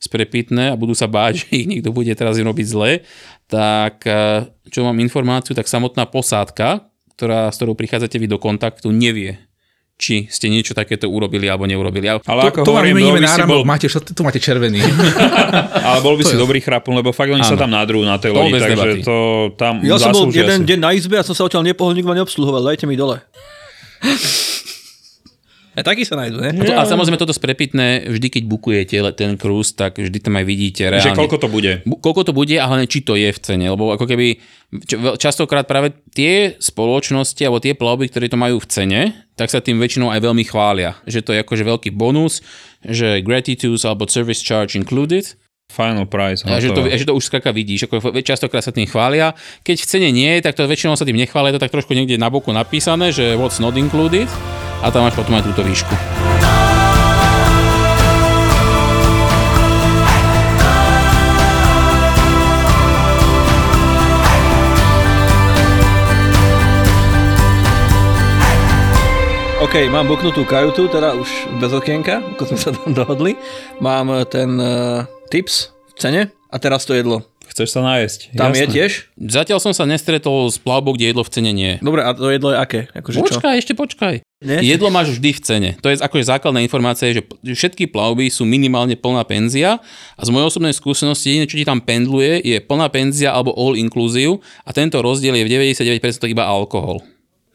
Speaker 2: sprepitné a budú sa báť, že ich niekto bude teraz robiť zle, tak čo mám informáciu, tak samotná posádka, ktorá, s ktorou prichádzate vy do kontaktu, nevie, či ste niečo takéto urobili alebo neurobili.
Speaker 3: Ale to, ako to hovorím,
Speaker 5: vám na bol... máte, tu máte červený.
Speaker 3: ale bol by to si je... dobrý chrapun, lebo fakt oni sa tam nadrú na tej lodi, takže to tam
Speaker 4: Ja som bol jeden asi. deň na izbe a som sa odtiaľ nepohol, nikto ma neobsluhoval, dajte mi dole. Aj taký sa nájdú, ne?
Speaker 2: A, to, a samozrejme toto sprepitné, vždy keď bukujete ten cruise, tak vždy tam aj vidíte reálne.
Speaker 3: Že koľko to bude?
Speaker 2: Koľko to bude a hlavne či to je v cene, lebo ako keby častokrát práve tie spoločnosti alebo tie plavby, ktoré to majú v cene, tak sa tým väčšinou aj veľmi chvália. Že to je akože veľký bonus, že gratitude alebo service charge included,
Speaker 3: Final price.
Speaker 2: A že to, že to už skraka vidíš, ako častokrát sa tým chvália. Keď v cene nie je, tak to väčšinou sa tým nechvália, to tak trošku niekde na boku napísané, že what's not included a tam máš potom aj túto výšku.
Speaker 4: OK, mám buknutú kajutu, teda už bez okienka, ako sme sa tam dohodli. Mám ten uh, tips v cene a teraz to jedlo.
Speaker 3: Chceš sa nájsť.
Speaker 4: Tam Jasné. je tiež?
Speaker 2: Zatiaľ som sa nestretol s plavbou, kde jedlo v cene nie je.
Speaker 4: Dobre, a to jedlo je aké?
Speaker 2: Akože počkaj, čo? ešte počkaj. Nie? Jedlo máš vždy v cene. To je akože základná informácia, že všetky plavby sú minimálne plná penzia a z mojej osobnej skúsenosti jediné, čo ti tam pendluje, je plná penzia alebo all inclusive a tento rozdiel je v 99% iba alkohol.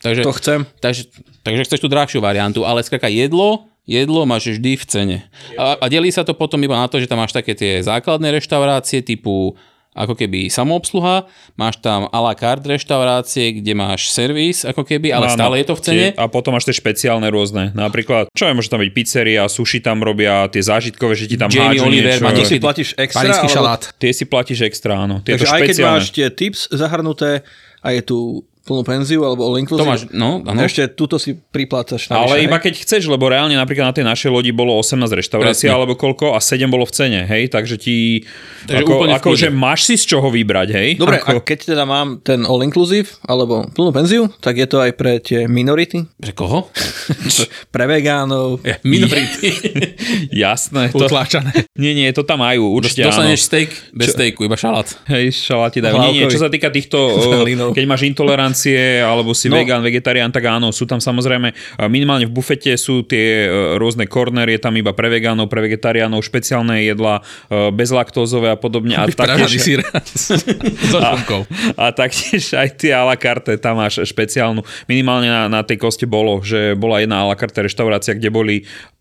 Speaker 2: Takže,
Speaker 4: to chcem.
Speaker 2: Takže, takže chceš tú drahšiu variantu, ale skraka jedlo, jedlo máš vždy v cene. A, a delí sa to potom iba na to, že tam máš také tie základné reštaurácie typu ako keby samoobsluha, máš tam a la carte reštaurácie, kde máš servis, ako keby, ale no, stále je to v cene.
Speaker 3: Tie, a potom máš tie špeciálne rôzne, napríklad, čo je, môže tam byť pizzeria, sushi tam robia, tie zážitkové, že ti tam
Speaker 2: Jamie
Speaker 3: hádžu
Speaker 2: Oliver,
Speaker 3: niečo.
Speaker 4: A ty si platíš extra?
Speaker 5: Alebo... šalát.
Speaker 3: Tie si platíš extra, áno. Tie
Speaker 4: Takže aj keď máš tie tips zahrnuté a je tu plnú penziu alebo all inclusive.
Speaker 2: Tomáš, no, áno.
Speaker 4: Ešte túto si priplácaš.
Speaker 3: Ale
Speaker 4: navyše,
Speaker 3: iba keď chceš, lebo reálne napríklad na tej našej lodi bolo 18 reštaurácií
Speaker 2: Presne.
Speaker 3: alebo koľko a 7 bolo v cene, hej, takže ti
Speaker 2: Takže
Speaker 3: ako, ako že máš si z čoho vybrať, hej.
Speaker 4: Dobre,
Speaker 3: ako,
Speaker 4: a keď teda mám ten all inclusive alebo plnú penziu, tak je to aj pre tie minority,
Speaker 2: Pre koho?
Speaker 4: pre vegánov.
Speaker 2: Minority.
Speaker 3: Jasné, to,
Speaker 5: Utláčané.
Speaker 3: nie, nie, to tam majú, určite áno.
Speaker 2: Dostaneš steak bez steaku, iba šalát.
Speaker 3: Hej, šaláti dajú. Nie, nie, čo sa týka týchto,
Speaker 4: Zeleninou.
Speaker 3: keď máš intolerancie, alebo si
Speaker 4: No.
Speaker 3: vegán, vegetarián, tak áno, sú tam samozrejme, minimálne v bufete sú tie e, rôzne corner, je tam iba pre vegánov, pre vegetariánov, špeciálne jedla, e, bezlaktózové a podobne. A
Speaker 5: Pražaný sír.
Speaker 3: A, a taktiež aj tie a la carte, tam máš špeciálnu. Minimálne na, na tej koste bolo, že bola jedna a la carte reštaurácia, kde boli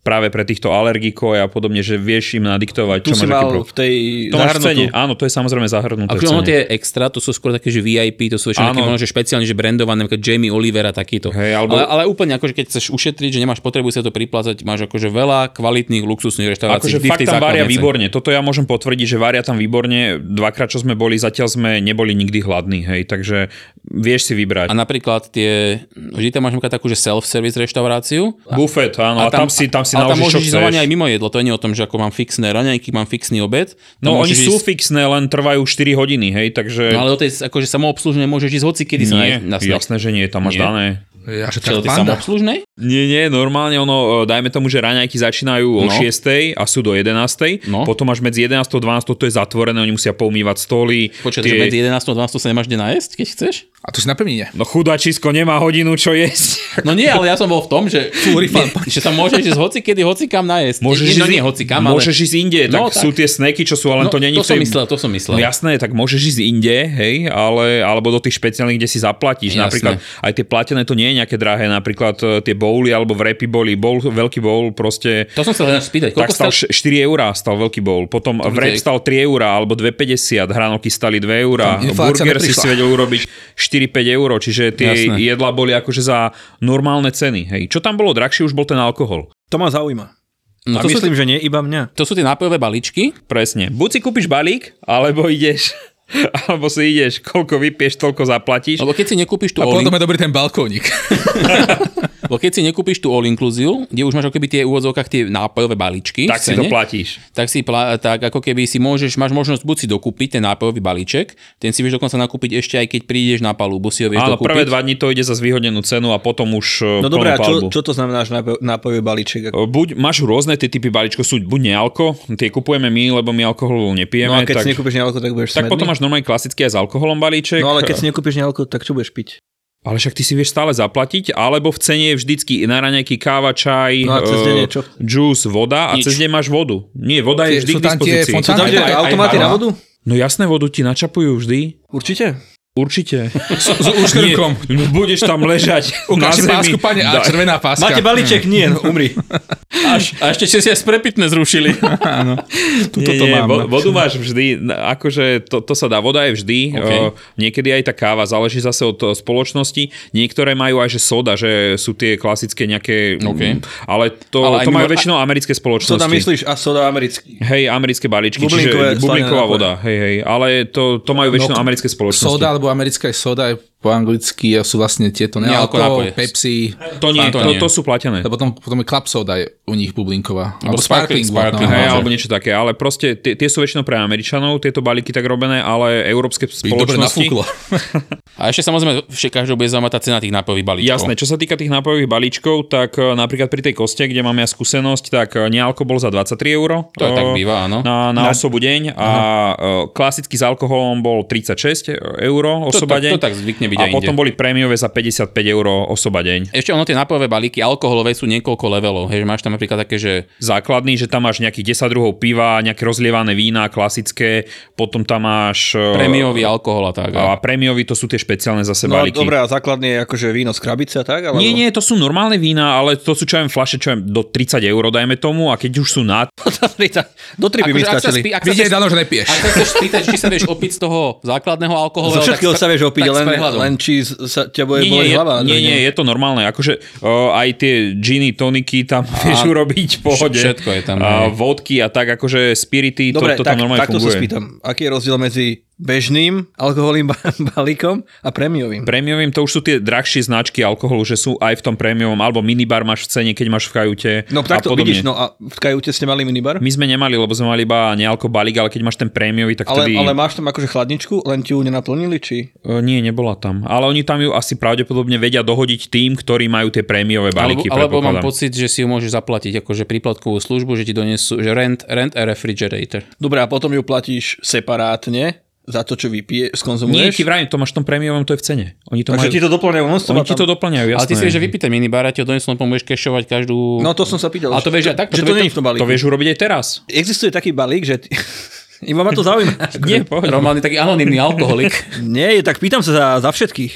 Speaker 3: práve pre týchto alergikov a podobne, že vieš im nadiktovať,
Speaker 4: Tu
Speaker 3: čo
Speaker 4: si
Speaker 3: máš
Speaker 4: mal v tej
Speaker 3: To máš cene, áno, to je samozrejme zahrnuté
Speaker 2: A ono tie extra, to sú skôr také, že VIP, to sú také
Speaker 3: Áno.
Speaker 2: možno, že špeciálne, že brandované, ako Jamie Oliver a takýto.
Speaker 3: Hej, alebo-
Speaker 2: ale, ale, úplne akože keď chceš ušetriť, že nemáš potrebu sa to priplácať, máš akože veľa kvalitných luxusných reštaurácií.
Speaker 3: Akože fakt tam varia výborne. Toto ja môžem potvrdiť, že varia tam výborne. Dvakrát, čo sme boli, zatiaľ sme neboli nikdy hladní, hej, takže vieš si vybrať.
Speaker 2: A napríklad tie, vždy tam máš takú, že self-service reštauráciu.
Speaker 3: Bufet, áno, a, tam, si, tam si
Speaker 2: tam
Speaker 3: naložíš, čo
Speaker 2: môžeš ísť aj mimo jedlo, to nie je o tom, že ako mám fixné raňajky, mám fixný obed. Tam
Speaker 3: No oni
Speaker 2: môžeš
Speaker 3: sú
Speaker 2: ísť-
Speaker 3: fixné, len trvajú 4 hodiny, hej, takže...
Speaker 2: No ale do tej akože samoobslužnej môžeš ísť hoci kedy sa
Speaker 3: nie,
Speaker 2: na, na
Speaker 3: jasné, že nie, tam máš
Speaker 2: Nie.
Speaker 3: dané.
Speaker 5: Ja, že
Speaker 2: Čo,
Speaker 5: tak
Speaker 2: samoobslužnej?
Speaker 3: Nie, nie, normálne ono, e, dajme tomu, že raňajky začínajú o
Speaker 2: No.
Speaker 3: 6 a sú do 11.
Speaker 2: No.
Speaker 3: Potom až medzi 11 a 12 to je zatvorené, oni musia poumývať stoly.
Speaker 2: Počkaj, tie... medzi 11 a 12 sa nemáš kde nájsť, keď chceš?
Speaker 5: A to si napevnenie.
Speaker 3: No chudačisko nemá hodinu čo jesť.
Speaker 2: No nie, ale ja som bol v tom, že,
Speaker 5: refund.
Speaker 2: že sa môžeš ísť hoci kedy, hoci kam nájsť.
Speaker 3: Môžeš
Speaker 2: nie, no
Speaker 3: ísť,
Speaker 2: nie hoci kam, ale...
Speaker 3: môžeš ísť inde, tak,
Speaker 2: No,
Speaker 3: sú tie sneky, čo sú, ale
Speaker 2: no,
Speaker 3: to není
Speaker 2: to
Speaker 3: v tej...
Speaker 2: som myslel, to som myslel.
Speaker 3: No jasné, tak môžeš ísť inde, hej, ale, alebo do tých špeciálnych, kde si zaplatíš.
Speaker 2: Jasné.
Speaker 3: Napríklad aj tie platené to nie je nejaké drahé, napríklad e, tie bowly alebo v repy boli, bowl, veľký bowl proste
Speaker 2: To som sa len spýtať,
Speaker 3: tak
Speaker 2: koľko
Speaker 3: stal
Speaker 2: stal...
Speaker 3: š- 4 eurá stal veľký bowl, potom v rap
Speaker 2: je-
Speaker 3: stal 3 eurá alebo 2,50, hranolky stali 2 eurá, burger si si vedel urobiť 4-5 eur, čiže tie
Speaker 2: Jasné.
Speaker 3: jedla boli akože za normálne ceny. Hej. Čo tam bolo drahšie, už bol ten alkohol.
Speaker 4: To ma zaujíma.
Speaker 2: No,
Speaker 4: A
Speaker 2: to, sú,
Speaker 4: myslím, že nie iba mňa.
Speaker 2: to sú tie nápojové balíčky.
Speaker 3: Presne. Buď si kúpiš balík, alebo ideš alebo si ideš, koľko vypieš, toľko zaplatíš.
Speaker 2: Lebo keď si nekúpiš tú
Speaker 5: A potom je dobrý ten balkónik.
Speaker 2: lebo keď si nekúpiš tú all inclusive, kde už máš ako keby tie úvodzovkách tie nápojové balíčky,
Speaker 3: tak
Speaker 2: v
Speaker 3: si to
Speaker 2: cene,
Speaker 3: platíš.
Speaker 2: tak si pla- tak ako keby si môžeš, máš možnosť buď si dokúpiť ten nápojový balíček, ten si vieš dokonca nakúpiť ešte aj keď prídeš na palubu, si ho vieš
Speaker 3: Áno,
Speaker 2: dokúpiť.
Speaker 3: prvé dva dní to ide za zvýhodnenú cenu a potom už
Speaker 4: No
Speaker 3: plnú
Speaker 4: dobré, a čo, čo to znamená, že nápoj- nápojový balíček?
Speaker 3: Buď máš rôzne tie typy balíčkov, sú buď nealko, tie kupujeme my, lebo my alkohol nepijeme.
Speaker 4: No a keď
Speaker 3: tak,
Speaker 4: si nekúpiš nealko, tak budeš
Speaker 3: tak
Speaker 4: smedný?
Speaker 3: potom máš normálne klasický aj s alkoholom balíček.
Speaker 4: No ale keď si nekúpiš nealko, tak čo budeš piť?
Speaker 3: Ale však ty si vieš stále zaplatiť, alebo v cene je vždycky na raňajky káva, čaj,
Speaker 4: No čo?
Speaker 3: juice, voda a
Speaker 2: Nič.
Speaker 3: cez deň máš vodu. Nie, voda je vždy
Speaker 5: sú
Speaker 3: k
Speaker 5: tam tie
Speaker 3: dispozícii.
Speaker 4: Sú tam tie automaty na vodu?
Speaker 3: No jasné, vodu ti načapujú vždy.
Speaker 4: Určite.
Speaker 3: Určite.
Speaker 5: S úškrnkom.
Speaker 3: Nie, budeš tam ležať na zemi.
Speaker 5: pásku, pane, a červená páska.
Speaker 4: Máte balíček? Nie, no umri.
Speaker 2: Až, a ešte si si aj sprepitné zrušili.
Speaker 5: Tuto
Speaker 3: nie,
Speaker 5: to mám.
Speaker 3: vo- vodu máš vždy, akože to, to sa dá, voda je vždy,
Speaker 2: OK.
Speaker 3: okay. niekedy aj tá káva, záleží zase od spoločnosti, niektoré majú aj že soda, že sú tie klasické nejaké,
Speaker 2: OK.
Speaker 3: mm, ale to,
Speaker 2: Ale
Speaker 3: to majú
Speaker 2: mimo-
Speaker 3: väčšinou americké spoločnosti.
Speaker 4: Soda myslíš? A soda americký.
Speaker 3: Hej, americké balíčky,
Speaker 4: Bublinkové
Speaker 3: čiže bublinková voda, hej, hej, ale to, to majú väčšinou americké spoločnosti.
Speaker 5: Soda, alebo americká soda, je po anglicky a sú vlastne tieto
Speaker 2: Nealko.
Speaker 5: Pepsi,
Speaker 3: To nie,
Speaker 2: to
Speaker 3: to,
Speaker 2: nie.
Speaker 3: to, sú platené.
Speaker 5: a potom, potom je club soda je u nich bublinková. Alebo
Speaker 2: sparkling,
Speaker 5: sparkling,
Speaker 2: sparkling,
Speaker 5: no,
Speaker 3: Hej,
Speaker 2: Áno,
Speaker 3: alebo niečo také, ale proste tie, tie sú väčšinou pre Američanov, tieto balíky tak robené, ale európske
Speaker 5: dobre
Speaker 3: spoločnosti...
Speaker 5: nafúklo.
Speaker 2: A ešte samozrejme, že každého bude zaujímať tá cena tých nápojových balíčkov.
Speaker 3: Jasné, čo sa týka tých nápojových balíčkov, tak e, napríklad pri tej koste, kde mám ja skúsenosť, tak e, nealko bol za 23 eur.
Speaker 2: To aj tak
Speaker 3: e,
Speaker 2: býva, áno.
Speaker 3: Na, na osobu deň a e, klasický s alkoholom bol 36 eur
Speaker 2: To
Speaker 3: osoba
Speaker 2: tak-
Speaker 3: deň.
Speaker 2: to tak zvykne byť
Speaker 3: A
Speaker 2: aj
Speaker 3: potom
Speaker 2: inde.
Speaker 3: boli prémiové za 55 eur osoba deň.
Speaker 2: Ešte ono tie nápojové balíky alkoholové sú niekoľko levelov. Hej, že máš tam napríklad také, že
Speaker 3: Základný, že tam máš nejakých 10 druhov piva, nejaké rozlievané vína klasické, potom tam máš... e,
Speaker 2: prémiový alkohol a tak.
Speaker 3: A prémiový to sú tie špeciálne zase
Speaker 4: No a
Speaker 3: balíky.
Speaker 4: dobré, a základne je akože víno z krabice a tak? Alebo...
Speaker 3: Nie, nie, to sú normálne vína, ale to sú čo viem flaše, čo viem, do 30 eur, dajme tomu, a keď už sú nad,
Speaker 4: Do tri by mi
Speaker 2: Akože ak sa
Speaker 4: stačili.
Speaker 2: spí- ak sa
Speaker 5: Vidieť
Speaker 2: chceš-
Speaker 5: dano, že nepiješ.
Speaker 2: Ak sa chceš spýtať, či sa vieš opiť z toho základného alkoholu,
Speaker 4: Zo všetkého sa vieš opiť, len, len či sa ťa bude
Speaker 3: nie, nie, je,
Speaker 4: hlava.
Speaker 3: nie, nie, je to normálne, akože uh, aj tie giny, toniky tam vieš urobiť v pohode.
Speaker 2: všetko je tam,
Speaker 3: A
Speaker 2: hej.
Speaker 3: vodky a tak, akože spirity,
Speaker 4: Dobre,
Speaker 3: to, to
Speaker 4: tak,
Speaker 3: tam normálne
Speaker 4: takto
Speaker 3: funguje.
Speaker 4: sa spýtam. Aký je rozdiel medzi bežným alkoholným balíkom a prémiovým.
Speaker 3: Prémiovým to už sú tie drahšie značky alkoholu, že sú aj v tom prémiovom, alebo minibar máš v cene, keď máš v kajute.
Speaker 4: No takto vidíš, no a v kajute ste mali minibar?
Speaker 3: My sme nemali, lebo sme mali iba nealko balík, ale keď máš ten prémiový, tak
Speaker 4: ale,
Speaker 3: vtedy...
Speaker 4: Ale máš tam akože chladničku, len ti ju nenaplnili, či?
Speaker 3: E, nie, nebola tam. Ale oni tam ju asi pravdepodobne vedia dohodiť tým, ktorí majú tie prémiové balíky.
Speaker 2: Alebo, alebo mám pocit, že si ju môžeš zaplatiť akože príplatkovú službu, že ti donesú, že rent, rent a refrigerator.
Speaker 4: Dobre, a potom ju platíš separátne za to, čo vypije, skonzumuješ?
Speaker 3: Nie, ti vrajím, to máš v tom prémiovom, to je v cene. Oni to
Speaker 4: Takže majú... ti to doplňajú non
Speaker 3: Oni ti to doplňajú, jasné.
Speaker 2: Ale ty si vieš, že vypíte minibára, ti ho donesú, len budeš kešovať každú...
Speaker 4: No to som sa pýtal.
Speaker 2: A to vieš, že, tak,
Speaker 4: že to, to, nie je v tom balíku.
Speaker 3: To vieš urobiť aj teraz.
Speaker 4: Existuje taký balík, že... Ty... Iba ma to zaujíma.
Speaker 2: Nie, poď. Roman je taký anonimný alkoholik.
Speaker 4: Nie, tak pýtam sa za, za všetkých.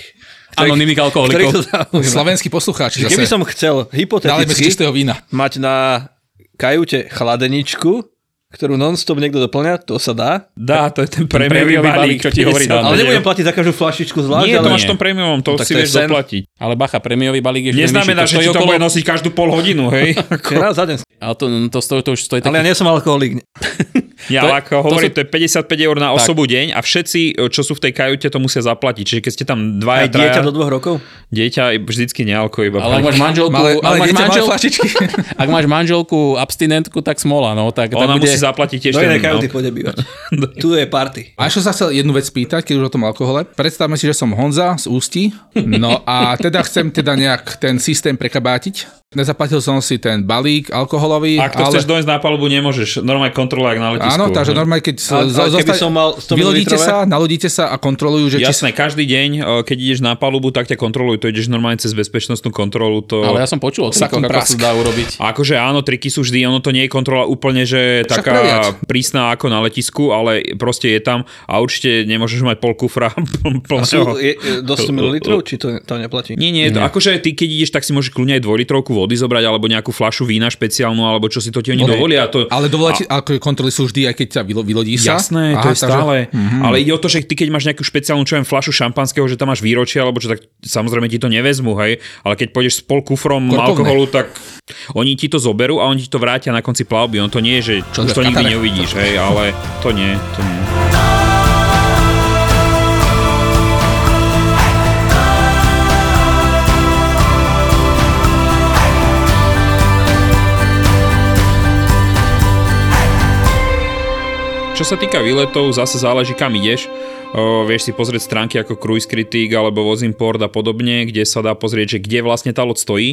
Speaker 2: Anonimných alkoholikov.
Speaker 5: Slovenskí poslucháči.
Speaker 4: Keby som chcel hypoteticky mať na kajute chladeničku, ktorú non-stop niekto doplňa, to sa dá.
Speaker 3: Dá, to je ten prémiový balík,
Speaker 2: čo ti hovorí.
Speaker 4: Ale nebudem platiť za každú flašičku zvlášť.
Speaker 3: Nie, to máš v tom prémiovom, to no, si vieš doplatiť.
Speaker 2: Ale bacha, prémiový balík je
Speaker 3: Neznamená, že ti to bude nosiť každú pol hodinu, hej?
Speaker 4: Raz za deň.
Speaker 2: Ale to, to, stojí, to už stojí
Speaker 4: Ale ja nie som alkoholik.
Speaker 3: Ja, ale ako hovorím, to, je 55 eur na osobu tak. deň a všetci, čo sú v tej kajute, to musia zaplatiť. Čiže keď ste tam dva
Speaker 4: a dieťa do dvoch rokov?
Speaker 3: Dieťa vždycky nealko iba.
Speaker 2: Ale ak máš manželku, malé, malé ak, máš manžel, ak máš manželku abstinentku, tak smola, no. Tak,
Speaker 3: Ona
Speaker 2: tak
Speaker 3: musí zaplatiť tiež.
Speaker 4: Do kajuty no. pôjde bývať. tu je party.
Speaker 5: A ešte sa chcel jednu vec spýtať, keď už o tom alkohole. Predstavme si, že som Honza z Ústí. No a teda chcem teda nejak ten systém prekabátiť. Nezaplatil som si ten balík alkoholový.
Speaker 3: Ak to ale... chceš dojsť na palubu, nemôžeš. Normálne kontrola ak na letisku.
Speaker 5: Áno, takže normálne, keď
Speaker 4: som mal
Speaker 5: vylodíte sa, nalodíte sa a kontrolujú, že...
Speaker 3: Jasné, či... každý deň, keď ideš na palubu, tak ťa kontrolujú. To ideš normálne cez bezpečnostnú kontrolu. To...
Speaker 2: Ale ja som počul o trikoch, ako sa dá urobiť.
Speaker 3: A akože áno, triky sú vždy, ono to nie je kontrola úplne, že Však taká preliať. prísna ako na letisku, ale proste je tam a určite nemôžeš mať pol kufra
Speaker 4: plného. Je, do 100 ml, či to, to neplatí?
Speaker 3: Nie, nie, to, akože ty keď ideš, tak si môžeš kľudne aj dvojlitrovku vody zobrať, alebo nejakú fľašu vína špeciálnu, alebo čo si to ti oni okay. dovolia. To...
Speaker 5: Ale dovolia a... ako kontroly sú vždy, aj keď ťa vylodí sa.
Speaker 3: Jasné, Aha, to je stále. Takže... Mm-hmm. Ale ide o to, že ty keď máš nejakú špeciálnu, čo viem, fľašu šampanského, že tam máš výročie, alebo čo, tak samozrejme ti to nevezmu, hej. Ale keď pôjdeš s pol kufrom Korpovne. alkoholu, tak oni ti to zoberú a oni ti to vrátia na konci plavby. On to nie je, že čo už to nikdy neuvidíš, hej, ale to nie, to nie. Čo sa týka výletov, zase záleží kam ideš. O, vieš si pozrieť stránky ako Cruise Critic alebo Vozimport a podobne, kde sa dá pozrieť, že kde vlastne tá loď stojí.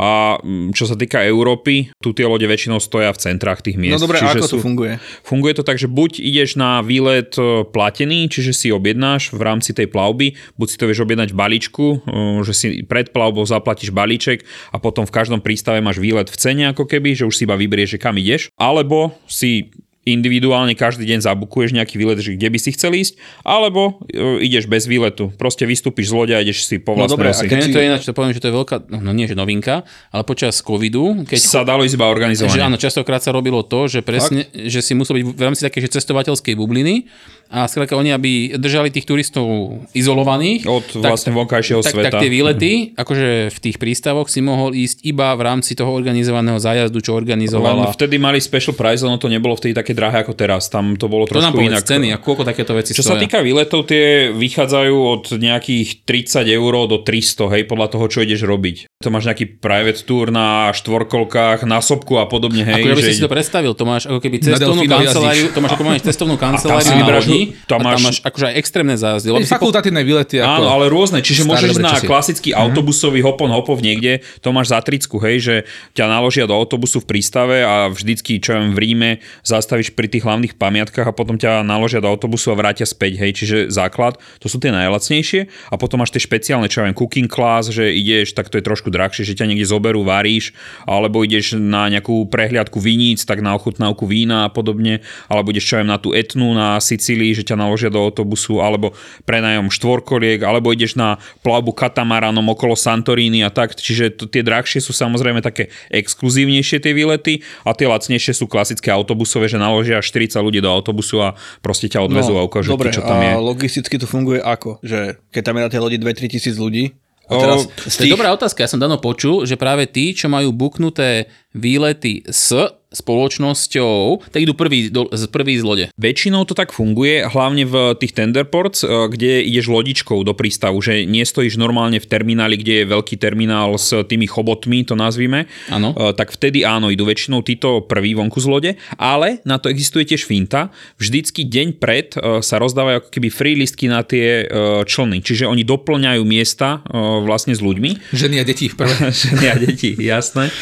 Speaker 3: A čo sa týka Európy, tu tie lode väčšinou stoja v centrách tých miest.
Speaker 4: No dobre, čiže ako sú, to funguje?
Speaker 3: Funguje to tak, že buď ideš na výlet platený, čiže si objednáš v rámci tej plavby, buď si to vieš objednať v balíčku, že si pred plavbou zaplatíš balíček a potom v každom prístave máš výlet v cene ako keby, že už si iba vyberieš, že kam ideš. Alebo si individuálne každý deň zabukuješ nejaký výlet, že kde by si chcel ísť, alebo uh, ideš bez výletu. Proste vystúpiš z lode a ideš si po
Speaker 2: no
Speaker 3: vlastnej
Speaker 2: no, osi. A to je ináč, to poviem, že to je veľká, no nie že novinka, ale počas covidu, keď...
Speaker 3: Sa dalo ísť iba organizovanie.
Speaker 2: Že áno, častokrát sa robilo to, že presne, tak? že si musel byť v rámci také, že cestovateľskej bubliny a skrátka oni, aby držali tých turistov izolovaných.
Speaker 3: Od tak, vlastne vonkajšieho
Speaker 2: tak,
Speaker 3: sveta.
Speaker 2: Tak tie výlety, akože v tých prístavoch si mohol ísť iba v rámci toho organizovaného zájazdu, čo organizovala.
Speaker 3: Len vtedy mali special price, ono to nebolo vtedy také drahé ako teraz. Tam to bolo trošku to nám inak.
Speaker 2: ceny a koľko takéto veci
Speaker 3: Čo stoja? sa týka výletov, tie vychádzajú od nejakých 30 eur do 300, hej, podľa toho, čo ideš robiť. To máš nejaký private tour na štvorkolkách, na sopku a podobne, hej.
Speaker 2: Ako ja by že... si to predstavil, to máš ako keby cestovnú kanceláriu, to máš ako máš cestovnú kanceláriu lodi, tam, máš, tam máš akože aj extrémne zájazdy.
Speaker 5: Fakultatívne výlety.
Speaker 3: Ako áno, ale rôzne, čiže môžeš na klasický mm-hmm. autobusový hopon hopov niekde, to máš za tricku, hej, že ťa naložia do autobusu v prístave a vždycky, čo viem, v Ríme zastavíš pri tých hlavných pamiatkách a potom ťa naložia do autobusu a vrátia späť, hej, čiže základ, to sú tie najlacnejšie a potom máš tie špeciálne, čo viem, cooking class, že ideš, tak to je trošku drahšie, že ťa niekde zoberú, varíš, alebo ideš na nejakú prehliadku viníc, tak na ochutnávku vína a podobne, alebo ideš čo viem, na tú etnu na Sicílii, že ťa naložia do autobusu, alebo prenajom štvorkoliek, alebo ideš na plavbu katamaranom okolo Santoríny a tak, čiže to, tie drahšie sú samozrejme také exkluzívnejšie tie výlety a tie lacnejšie sú klasické autobusové, že naložia 40 ľudí do autobusu a proste ťa odvezú no, a ukážu
Speaker 4: dobre,
Speaker 3: čo tam je.
Speaker 4: a logisticky to funguje ako? Že keď tam je na tej lodi 2-3 tisíc ľudí,
Speaker 2: a teraz o, tých... To je dobrá otázka. Ja som dano počul, že práve tí, čo majú buknuté výlety s spoločnosťou, tak idú prvý, do, prvý z lode.
Speaker 3: Väčšinou to tak funguje, hlavne v tých tenderports, e, kde ideš lodičkou do prístavu, že nie stojíš normálne v termináli, kde je veľký terminál s tými chobotmi, to nazvime.
Speaker 2: Áno.
Speaker 3: E, tak vtedy áno, idú väčšinou títo prvý vonku z lode, ale na to existuje tiež finta. Vždycky deň pred e, sa rozdávajú ako keby free listky na tie člny, čiže oni doplňajú miesta vlastne s ľuďmi.
Speaker 5: Ženy a deti.
Speaker 3: Ženy a deti, jasné.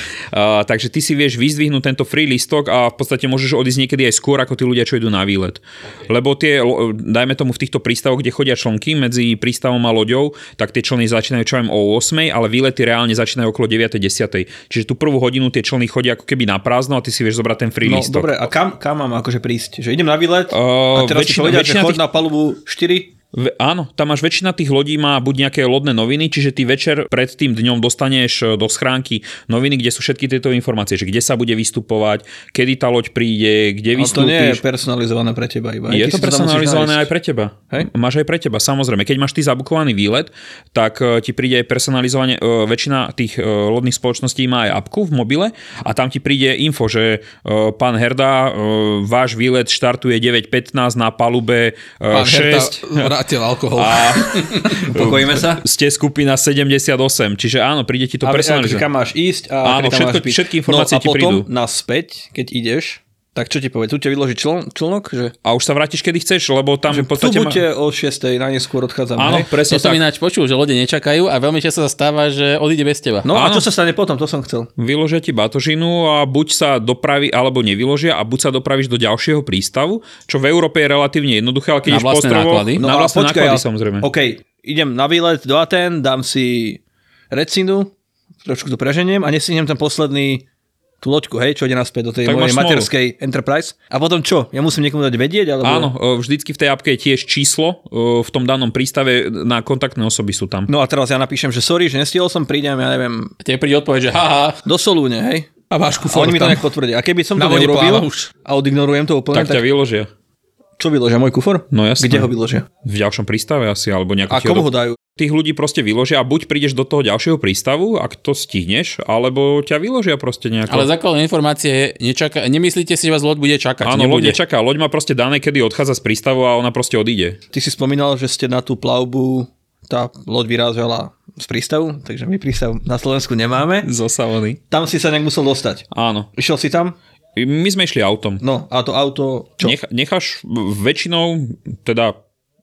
Speaker 3: takže ty si vieš vyzdvihnúť tento free listok a v podstate môžeš odísť niekedy aj skôr ako tí ľudia, čo idú na výlet. Lebo tie, dajme tomu v týchto prístavoch, kde chodia člnky medzi prístavom a loďou, tak tie člny začínajú čo o 8, ale výlety reálne začínajú okolo 9. 10. Čiže tú prvú hodinu tie člny chodia ako keby na prázdno a ty si vieš zobrať ten free
Speaker 4: no,
Speaker 3: listok.
Speaker 4: Dobre, a kam, kam mám akože prísť? Že idem na výlet uh, a teraz väčšina, si povedia, že chod tých... na palubu 4
Speaker 3: áno, tam máš väčšina tých lodí má buď nejaké lodné noviny, čiže ty večer pred tým dňom dostaneš e, do schránky noviny, kde sú všetky tieto informácie, že kde sa bude vystupovať, kedy tá loď príde, kde vystúpiš.
Speaker 4: to nie je personalizované pre teba iba.
Speaker 3: Je to personalizované aj pre teba. Hej? Máš aj pre teba, samozrejme. Keď máš ty zabukovaný výlet, tak e, ti príde aj personalizovanie. E, väčšina tých lodných spoločností má aj apku v mobile a tam ti príde info, že pán Herda, váš výlet štartuje 9.15 na palube pán 6.
Speaker 5: Herda, vrátil alkohol.
Speaker 3: A
Speaker 4: Pokojíme sa?
Speaker 3: Ste skupina 78, čiže áno, príde ti to personalizované.
Speaker 4: kam máš ísť a
Speaker 3: áno, všetko, máš všetky informácie
Speaker 4: no, a
Speaker 3: ti
Speaker 4: potom
Speaker 3: prídu.
Speaker 4: naspäť, keď ideš, tak čo ti povie? Tu ťa vyloží čl- člnok? Že...
Speaker 3: A už sa vrátiš kedy chceš, lebo tam
Speaker 4: že
Speaker 3: v podstate...
Speaker 4: Tu buďte ma... o 6. najneskôr odchádzame.
Speaker 3: Áno,
Speaker 4: hej?
Speaker 3: presne
Speaker 2: to som ináč počul, že lode nečakajú a veľmi často sa stáva, že odíde bez teba.
Speaker 4: No Áno. a čo sa stane potom? To som chcel.
Speaker 3: Vyložia ti batožinu a buď sa dopraví, alebo nevyložia a buď sa dopravíš do ďalšieho prístavu, čo v Európe je relatívne jednoduché, ale keď
Speaker 2: na vlastné náklady.
Speaker 3: No na vlastné počkaj, náklady, samozrejme.
Speaker 4: OK, idem na výlet do Aten, dám si Recinu, trošku to preženiem a nesihnem ten posledný tú loďku, hej, čo ide naspäť do tej tak mojej materskej Enterprise. A potom čo? Ja musím niekomu dať vedieť? Alebo...
Speaker 3: Áno, vždycky v tej apke je tiež číslo v tom danom prístave na kontaktné osoby sú tam.
Speaker 4: No a teraz ja napíšem, že sorry, že nestihol som, prídem, ja neviem.
Speaker 2: Tie príde odpoveď, že haha.
Speaker 4: Do Solúne, hej.
Speaker 5: A váš kufor
Speaker 4: oni mi to nejak potvrdia. A keby som to neurobil a odignorujem to úplne,
Speaker 3: tak, tak ťa vyložia.
Speaker 4: Čo vyložia? Môj kufor?
Speaker 3: No jasne.
Speaker 4: Kde ho vyložia?
Speaker 3: V ďalšom prístave asi, alebo nejako...
Speaker 4: A komu ho dajú?
Speaker 3: Tých ľudí proste vyložia a buď prídeš do toho ďalšieho prístavu, ak to stihneš, alebo ťa vyložia proste nejako.
Speaker 2: Ale základná informácia je, nečaká, nemyslíte si, že vás loď bude čakať.
Speaker 3: Áno, loď nečaká. Loď má proste dané, kedy odchádza z prístavu a ona proste odíde.
Speaker 4: Ty si spomínal, že ste na tú plavbu tá loď vyrážala z prístavu, takže my prístav na Slovensku nemáme.
Speaker 3: Zo Savony.
Speaker 4: Tam si sa nejak musel dostať.
Speaker 3: Áno.
Speaker 4: Išiel si tam?
Speaker 3: My sme išli autom.
Speaker 4: No a to auto čo?
Speaker 3: Nech, necháš väčšinou, teda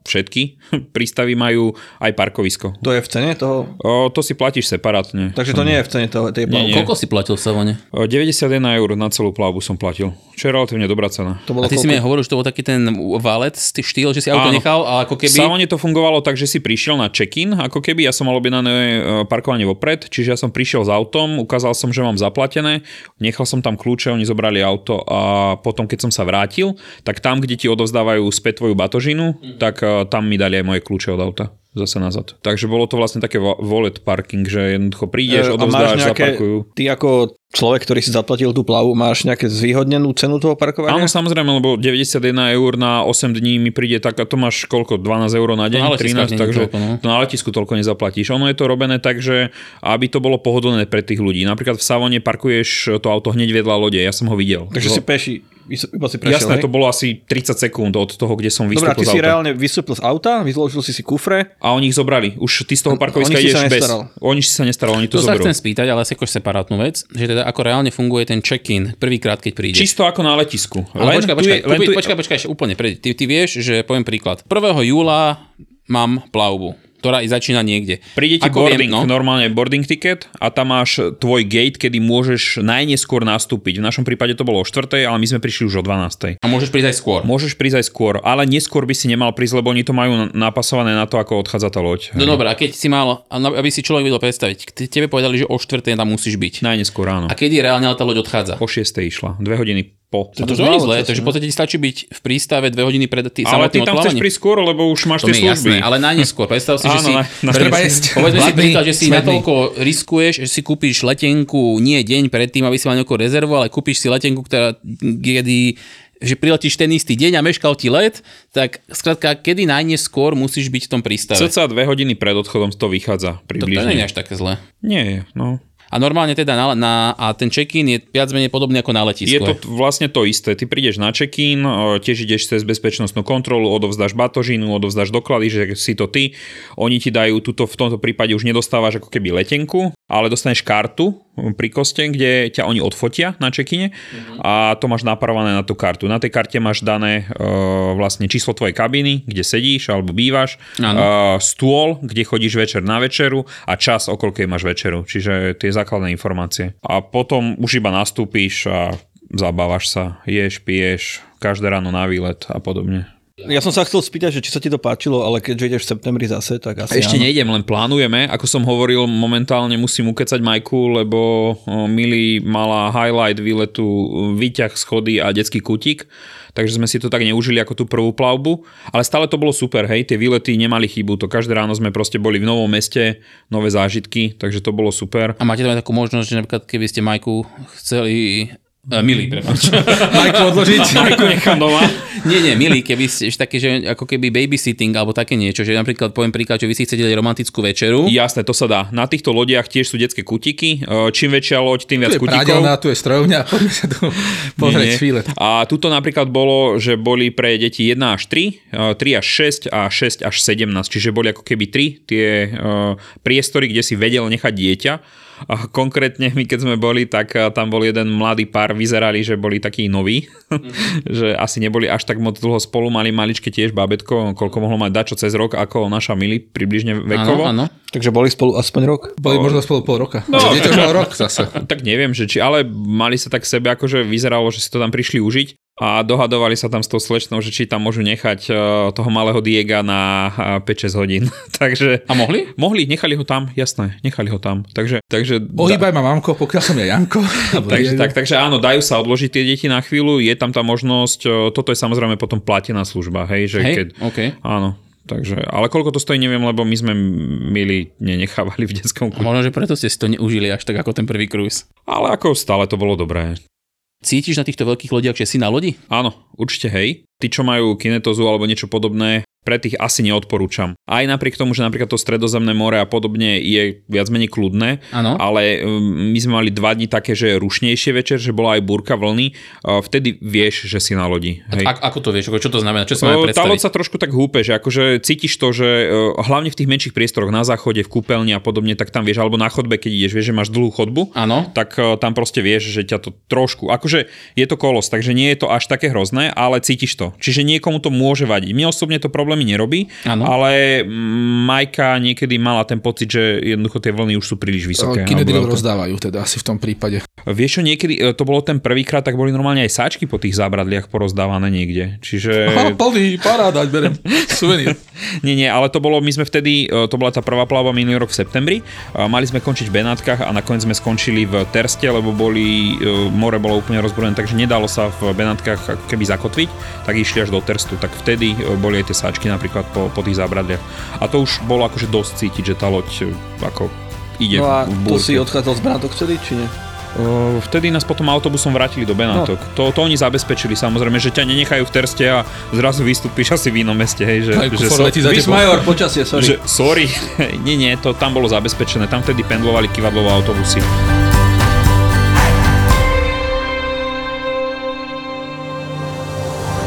Speaker 3: všetky prístavy majú aj parkovisko.
Speaker 4: To je v cene toho?
Speaker 3: O, to si platíš separátne.
Speaker 4: Takže to nie je v cene toho, tej
Speaker 2: plavby. Koľko si platil v Savone?
Speaker 3: 91 eur na celú plavbu som platil, čo je relatívne dobrá cena.
Speaker 2: To bolo a ty koľko? si mi hovoril, že to bol taký ten válet, štýl, že si auto Áno. nechal a ako keby...
Speaker 3: V Savone to fungovalo tak, že si prišiel na check-in, ako keby ja som mal objednané e, parkovanie vopred, čiže ja som prišiel s autom, ukázal som, že mám zaplatené, nechal som tam kľúče, oni zobrali auto a potom, keď som sa vrátil, tak tam, kde ti odovzdávajú späť tvoju batožinu, mm. tak e, tam mi dali aj moje kľúče od auta zase nazad. Takže bolo to vlastne také wallet parking, že jednoducho prídeš, e, odovzdáš, nejaké, zaparkujú.
Speaker 4: Ty ako človek, ktorý si zaplatil tú plavu, máš nejaké zvýhodnenú cenu toho parkovania?
Speaker 3: Áno, samozrejme, lebo 91 eur na 8 dní mi príde tak, a to máš koľko, 12 eur na deň, no, 13, takže toľko, no. na letisku toľko nezaplatíš. Ono je to robené tak, že aby to bolo pohodlné pre tých ľudí. Napríklad v Savone parkuješ to auto hneď vedľa lode, ja som ho videl.
Speaker 4: Takže si peši iba si prešiel,
Speaker 3: Jasné, hej? to bolo asi 30 sekúnd od toho, kde som vystúpil
Speaker 4: Dobre, ty si reálne vystúpil z auta, vyzložil si si kufre.
Speaker 3: A oni ich zobrali. Už ty z toho parkoviska ideš bez. Oni si sa nestaral, oni to,
Speaker 2: to
Speaker 3: zoberú.
Speaker 2: sa chcem spýtať, ale asi akož separátnu vec, že teda ako reálne funguje ten check-in prvýkrát, keď príde.
Speaker 3: Čisto ako na letisku.
Speaker 2: Ale len počkaj, počkaj, tu, len tu, počkaj, počkaj, ešte úplne. Ty, ty vieš, že poviem príklad. 1. júla mám plavbu ktorá i začína niekde.
Speaker 3: Príde ti Ako boarding, viem, no? normálne boarding ticket a tam máš tvoj gate, kedy môžeš najneskôr nastúpiť. V našom prípade to bolo o 4, ale my sme prišli už o 12.
Speaker 2: A môžeš prísť aj skôr.
Speaker 3: Môžeš prísť aj skôr, ale neskôr by si nemal prísť, lebo oni to majú napasované na to, ako odchádza tá loď.
Speaker 2: No dobré, a keď si mal, aby si človek vedel predstaviť, tebe povedali, že o 4 tam musíš byť.
Speaker 3: Najneskôr, áno.
Speaker 2: A kedy reálne tá loď odchádza?
Speaker 3: O 6 išla, 2 hodiny po.
Speaker 2: To, to, to nie je zlé, takže v podstate ti stačí byť v prístave dve hodiny pred tým
Speaker 3: Ale ty tam chceš prísť skôr, lebo už máš
Speaker 2: to
Speaker 3: tie služby.
Speaker 2: Jasné, ale najneskôr. Predstav si, že si...
Speaker 3: Na, na
Speaker 2: treba jesť. Povedzme si príklad, že si natoľko riskuješ, že si kúpiš letenku nie deň predtým, aby si mal nejakú rezervu, ale kúpiš si letenku, ktorá kedy že priletíš ten istý deň a meškal ti let, tak skrátka, kedy najneskôr musíš byť v tom prístave?
Speaker 3: Cca dve hodiny pred odchodom to vychádza približne.
Speaker 2: To, to nie je až také zlé.
Speaker 3: Nie no.
Speaker 2: A normálne teda na, na, a ten check-in je viac menej podobný ako na letisku.
Speaker 3: Je to vlastne to isté. Ty prídeš na check-in, tiež ideš cez bezpečnostnú kontrolu, odovzdáš batožinu, odovzdáš doklady, že si to ty. Oni ti dajú túto, v tomto prípade už nedostávaš ako keby letenku, ale dostaneš kartu pri koste, kde ťa oni odfotia na check-ine uh-huh. a to máš naparované na tú kartu. Na tej karte máš dané uh, vlastne číslo tvojej kabiny, kde sedíš alebo bývaš, uh, stôl, kde chodíš večer na večeru a čas, o koľkej máš večeru. Čiže tie základné informácie. A potom už iba nastúpíš a zabávaš sa, ješ, piješ, každé ráno na výlet a podobne.
Speaker 4: Ja som sa chcel spýtať, že či sa ti to páčilo, ale keďže ideš v septembri zase, tak asi
Speaker 3: Ešte
Speaker 4: áno.
Speaker 3: nejdem, len plánujeme. Ako som hovoril, momentálne musím ukecať Majku, lebo Mili mala highlight výletu výťah schody a detský kutík takže sme si to tak neužili ako tú prvú plavbu, ale stále to bolo super, hej, tie výlety nemali chybu, to každé ráno sme proste boli v novom meste, nové zážitky, takže to bolo super.
Speaker 2: A máte tam aj takú možnosť, že napríklad keby ste Majku chceli Uh, milý, prepáč.
Speaker 3: Majku odložiť. Majku nechám doma.
Speaker 2: nie, nie, milý, keby ste také, že ako keby babysitting alebo také niečo, že napríklad poviem príklad, že vy si chcete dať romantickú večeru.
Speaker 3: Jasné, to sa dá. Na týchto lodiach tiež sú detské kutiky. Čím väčšia loď, tým viac tu je kutikov.
Speaker 5: Tu je strojovňa, poďme sa tu pozrieť chvíle.
Speaker 3: A tuto napríklad bolo, že boli pre deti 1 až 3, 3 až 6 a 6 až 17, čiže boli ako keby 3 tie priestory, kde si vedel nechať dieťa konkrétne my keď sme boli, tak eh, tam bol jeden mladý pár, vyzerali, že boli takí noví, mm-hmm. že asi neboli až tak moc dlho spolu, mali maličké tiež babetko, koľko mohlo mať dačo cez rok, ako naša Mili, približne vekovo.
Speaker 2: Áno, áno.
Speaker 4: Takže boli spolu aspoň rok?
Speaker 5: Boli možno spolu pol roka. No, Dieťa rok zase.
Speaker 3: Tak neviem, že či, ale mali sa tak sebe, akože vyzeralo, že si to tam prišli užiť a dohadovali sa tam s tou slečnou, že či tam môžu nechať uh, toho malého Diega na uh, 5-6 hodín. takže,
Speaker 2: a mohli?
Speaker 3: Mohli, nechali ho tam, jasné, nechali ho tam. Takže, takže,
Speaker 5: Ohýbaj ma mamko, pokiaľ som ja Janko.
Speaker 3: takže, tak, takže áno, dajú sa odložiť tie deti na chvíľu, je tam tá možnosť, uh, toto je samozrejme potom platená služba, hej, že
Speaker 2: hej?
Speaker 3: keď,
Speaker 2: okay.
Speaker 3: áno, Takže, ale koľko to stojí, neviem, lebo my sme milí nenechávali v detskom
Speaker 2: kúte. Možno, že preto ste si to neužili až tak ako ten prvý cruise.
Speaker 3: Ale ako stále to bolo dobré.
Speaker 2: Cítiš na týchto veľkých lodiach, že si na lodi?
Speaker 3: Áno, určite hej. Tí, čo majú kinetozu alebo niečo podobné, pre tých asi neodporúčam. Aj napriek tomu, že napríklad to stredozemné more a podobne je viac menej kľudné,
Speaker 2: ano.
Speaker 3: ale um, my sme mali dva dni také, že rušnejšie večer, že bola aj búrka vlny, vtedy vieš, že si na lodi. Hej.
Speaker 2: A, ako to vieš? Čo to znamená? Čo sa má
Speaker 3: Tá loď sa trošku tak húpe, že akože cítiš to, že uh, hlavne v tých menších priestoroch na záchode, v kúpeľni a podobne, tak tam vieš, alebo na chodbe, keď ideš, vieš, že máš dlhú chodbu,
Speaker 2: ano.
Speaker 3: tak uh, tam proste vieš, že ťa to trošku, akože je to kolos, takže nie je to až také hrozné, ale cítiš to. Čiže niekomu to môže vadiť. Mne osobne to problémy nerobí, Ano. Ale Majka niekedy mala ten pocit, že jednoducho tie vlny už sú príliš vysoké.
Speaker 5: Kinedilov rozdávajú teda asi v tom prípade.
Speaker 3: Vieš čo, niekedy, e, to bolo ten prvýkrát, tak boli normálne aj sáčky po tých zábradliach porozdávané niekde. Čiže...
Speaker 5: Aha, plný, paráda, berem. Suvenír.
Speaker 3: nie, nie, ale to bolo, my sme vtedy, e, to bola tá prvá plavba minulý rok v septembri, mali sme končiť v Benátkach a nakoniec sme skončili v Terste, lebo boli, e, more bolo úplne rozbrojené, takže nedalo sa v Benátkach keby zakotviť, tak išli až do Terstu. Tak vtedy boli aj tie sáčky napríklad po, po tých zábradliach. A to už bolo akože dosť cítiť, že tá loď ako ide
Speaker 4: no a
Speaker 3: v
Speaker 4: to si odchádzal z Benátok vtedy, či nie?
Speaker 3: Vtedy nás potom autobusom vrátili do Benátok. No. To, to oni zabezpečili samozrejme, že ťa nenechajú v Terste a zrazu vystúpiš asi v inom meste. Hej, že,
Speaker 5: Aj, že so,
Speaker 4: major, počasie, sorry. Že,
Speaker 3: sorry, nie, nie, to tam bolo zabezpečené. Tam vtedy pendlovali kivadlové autobusy.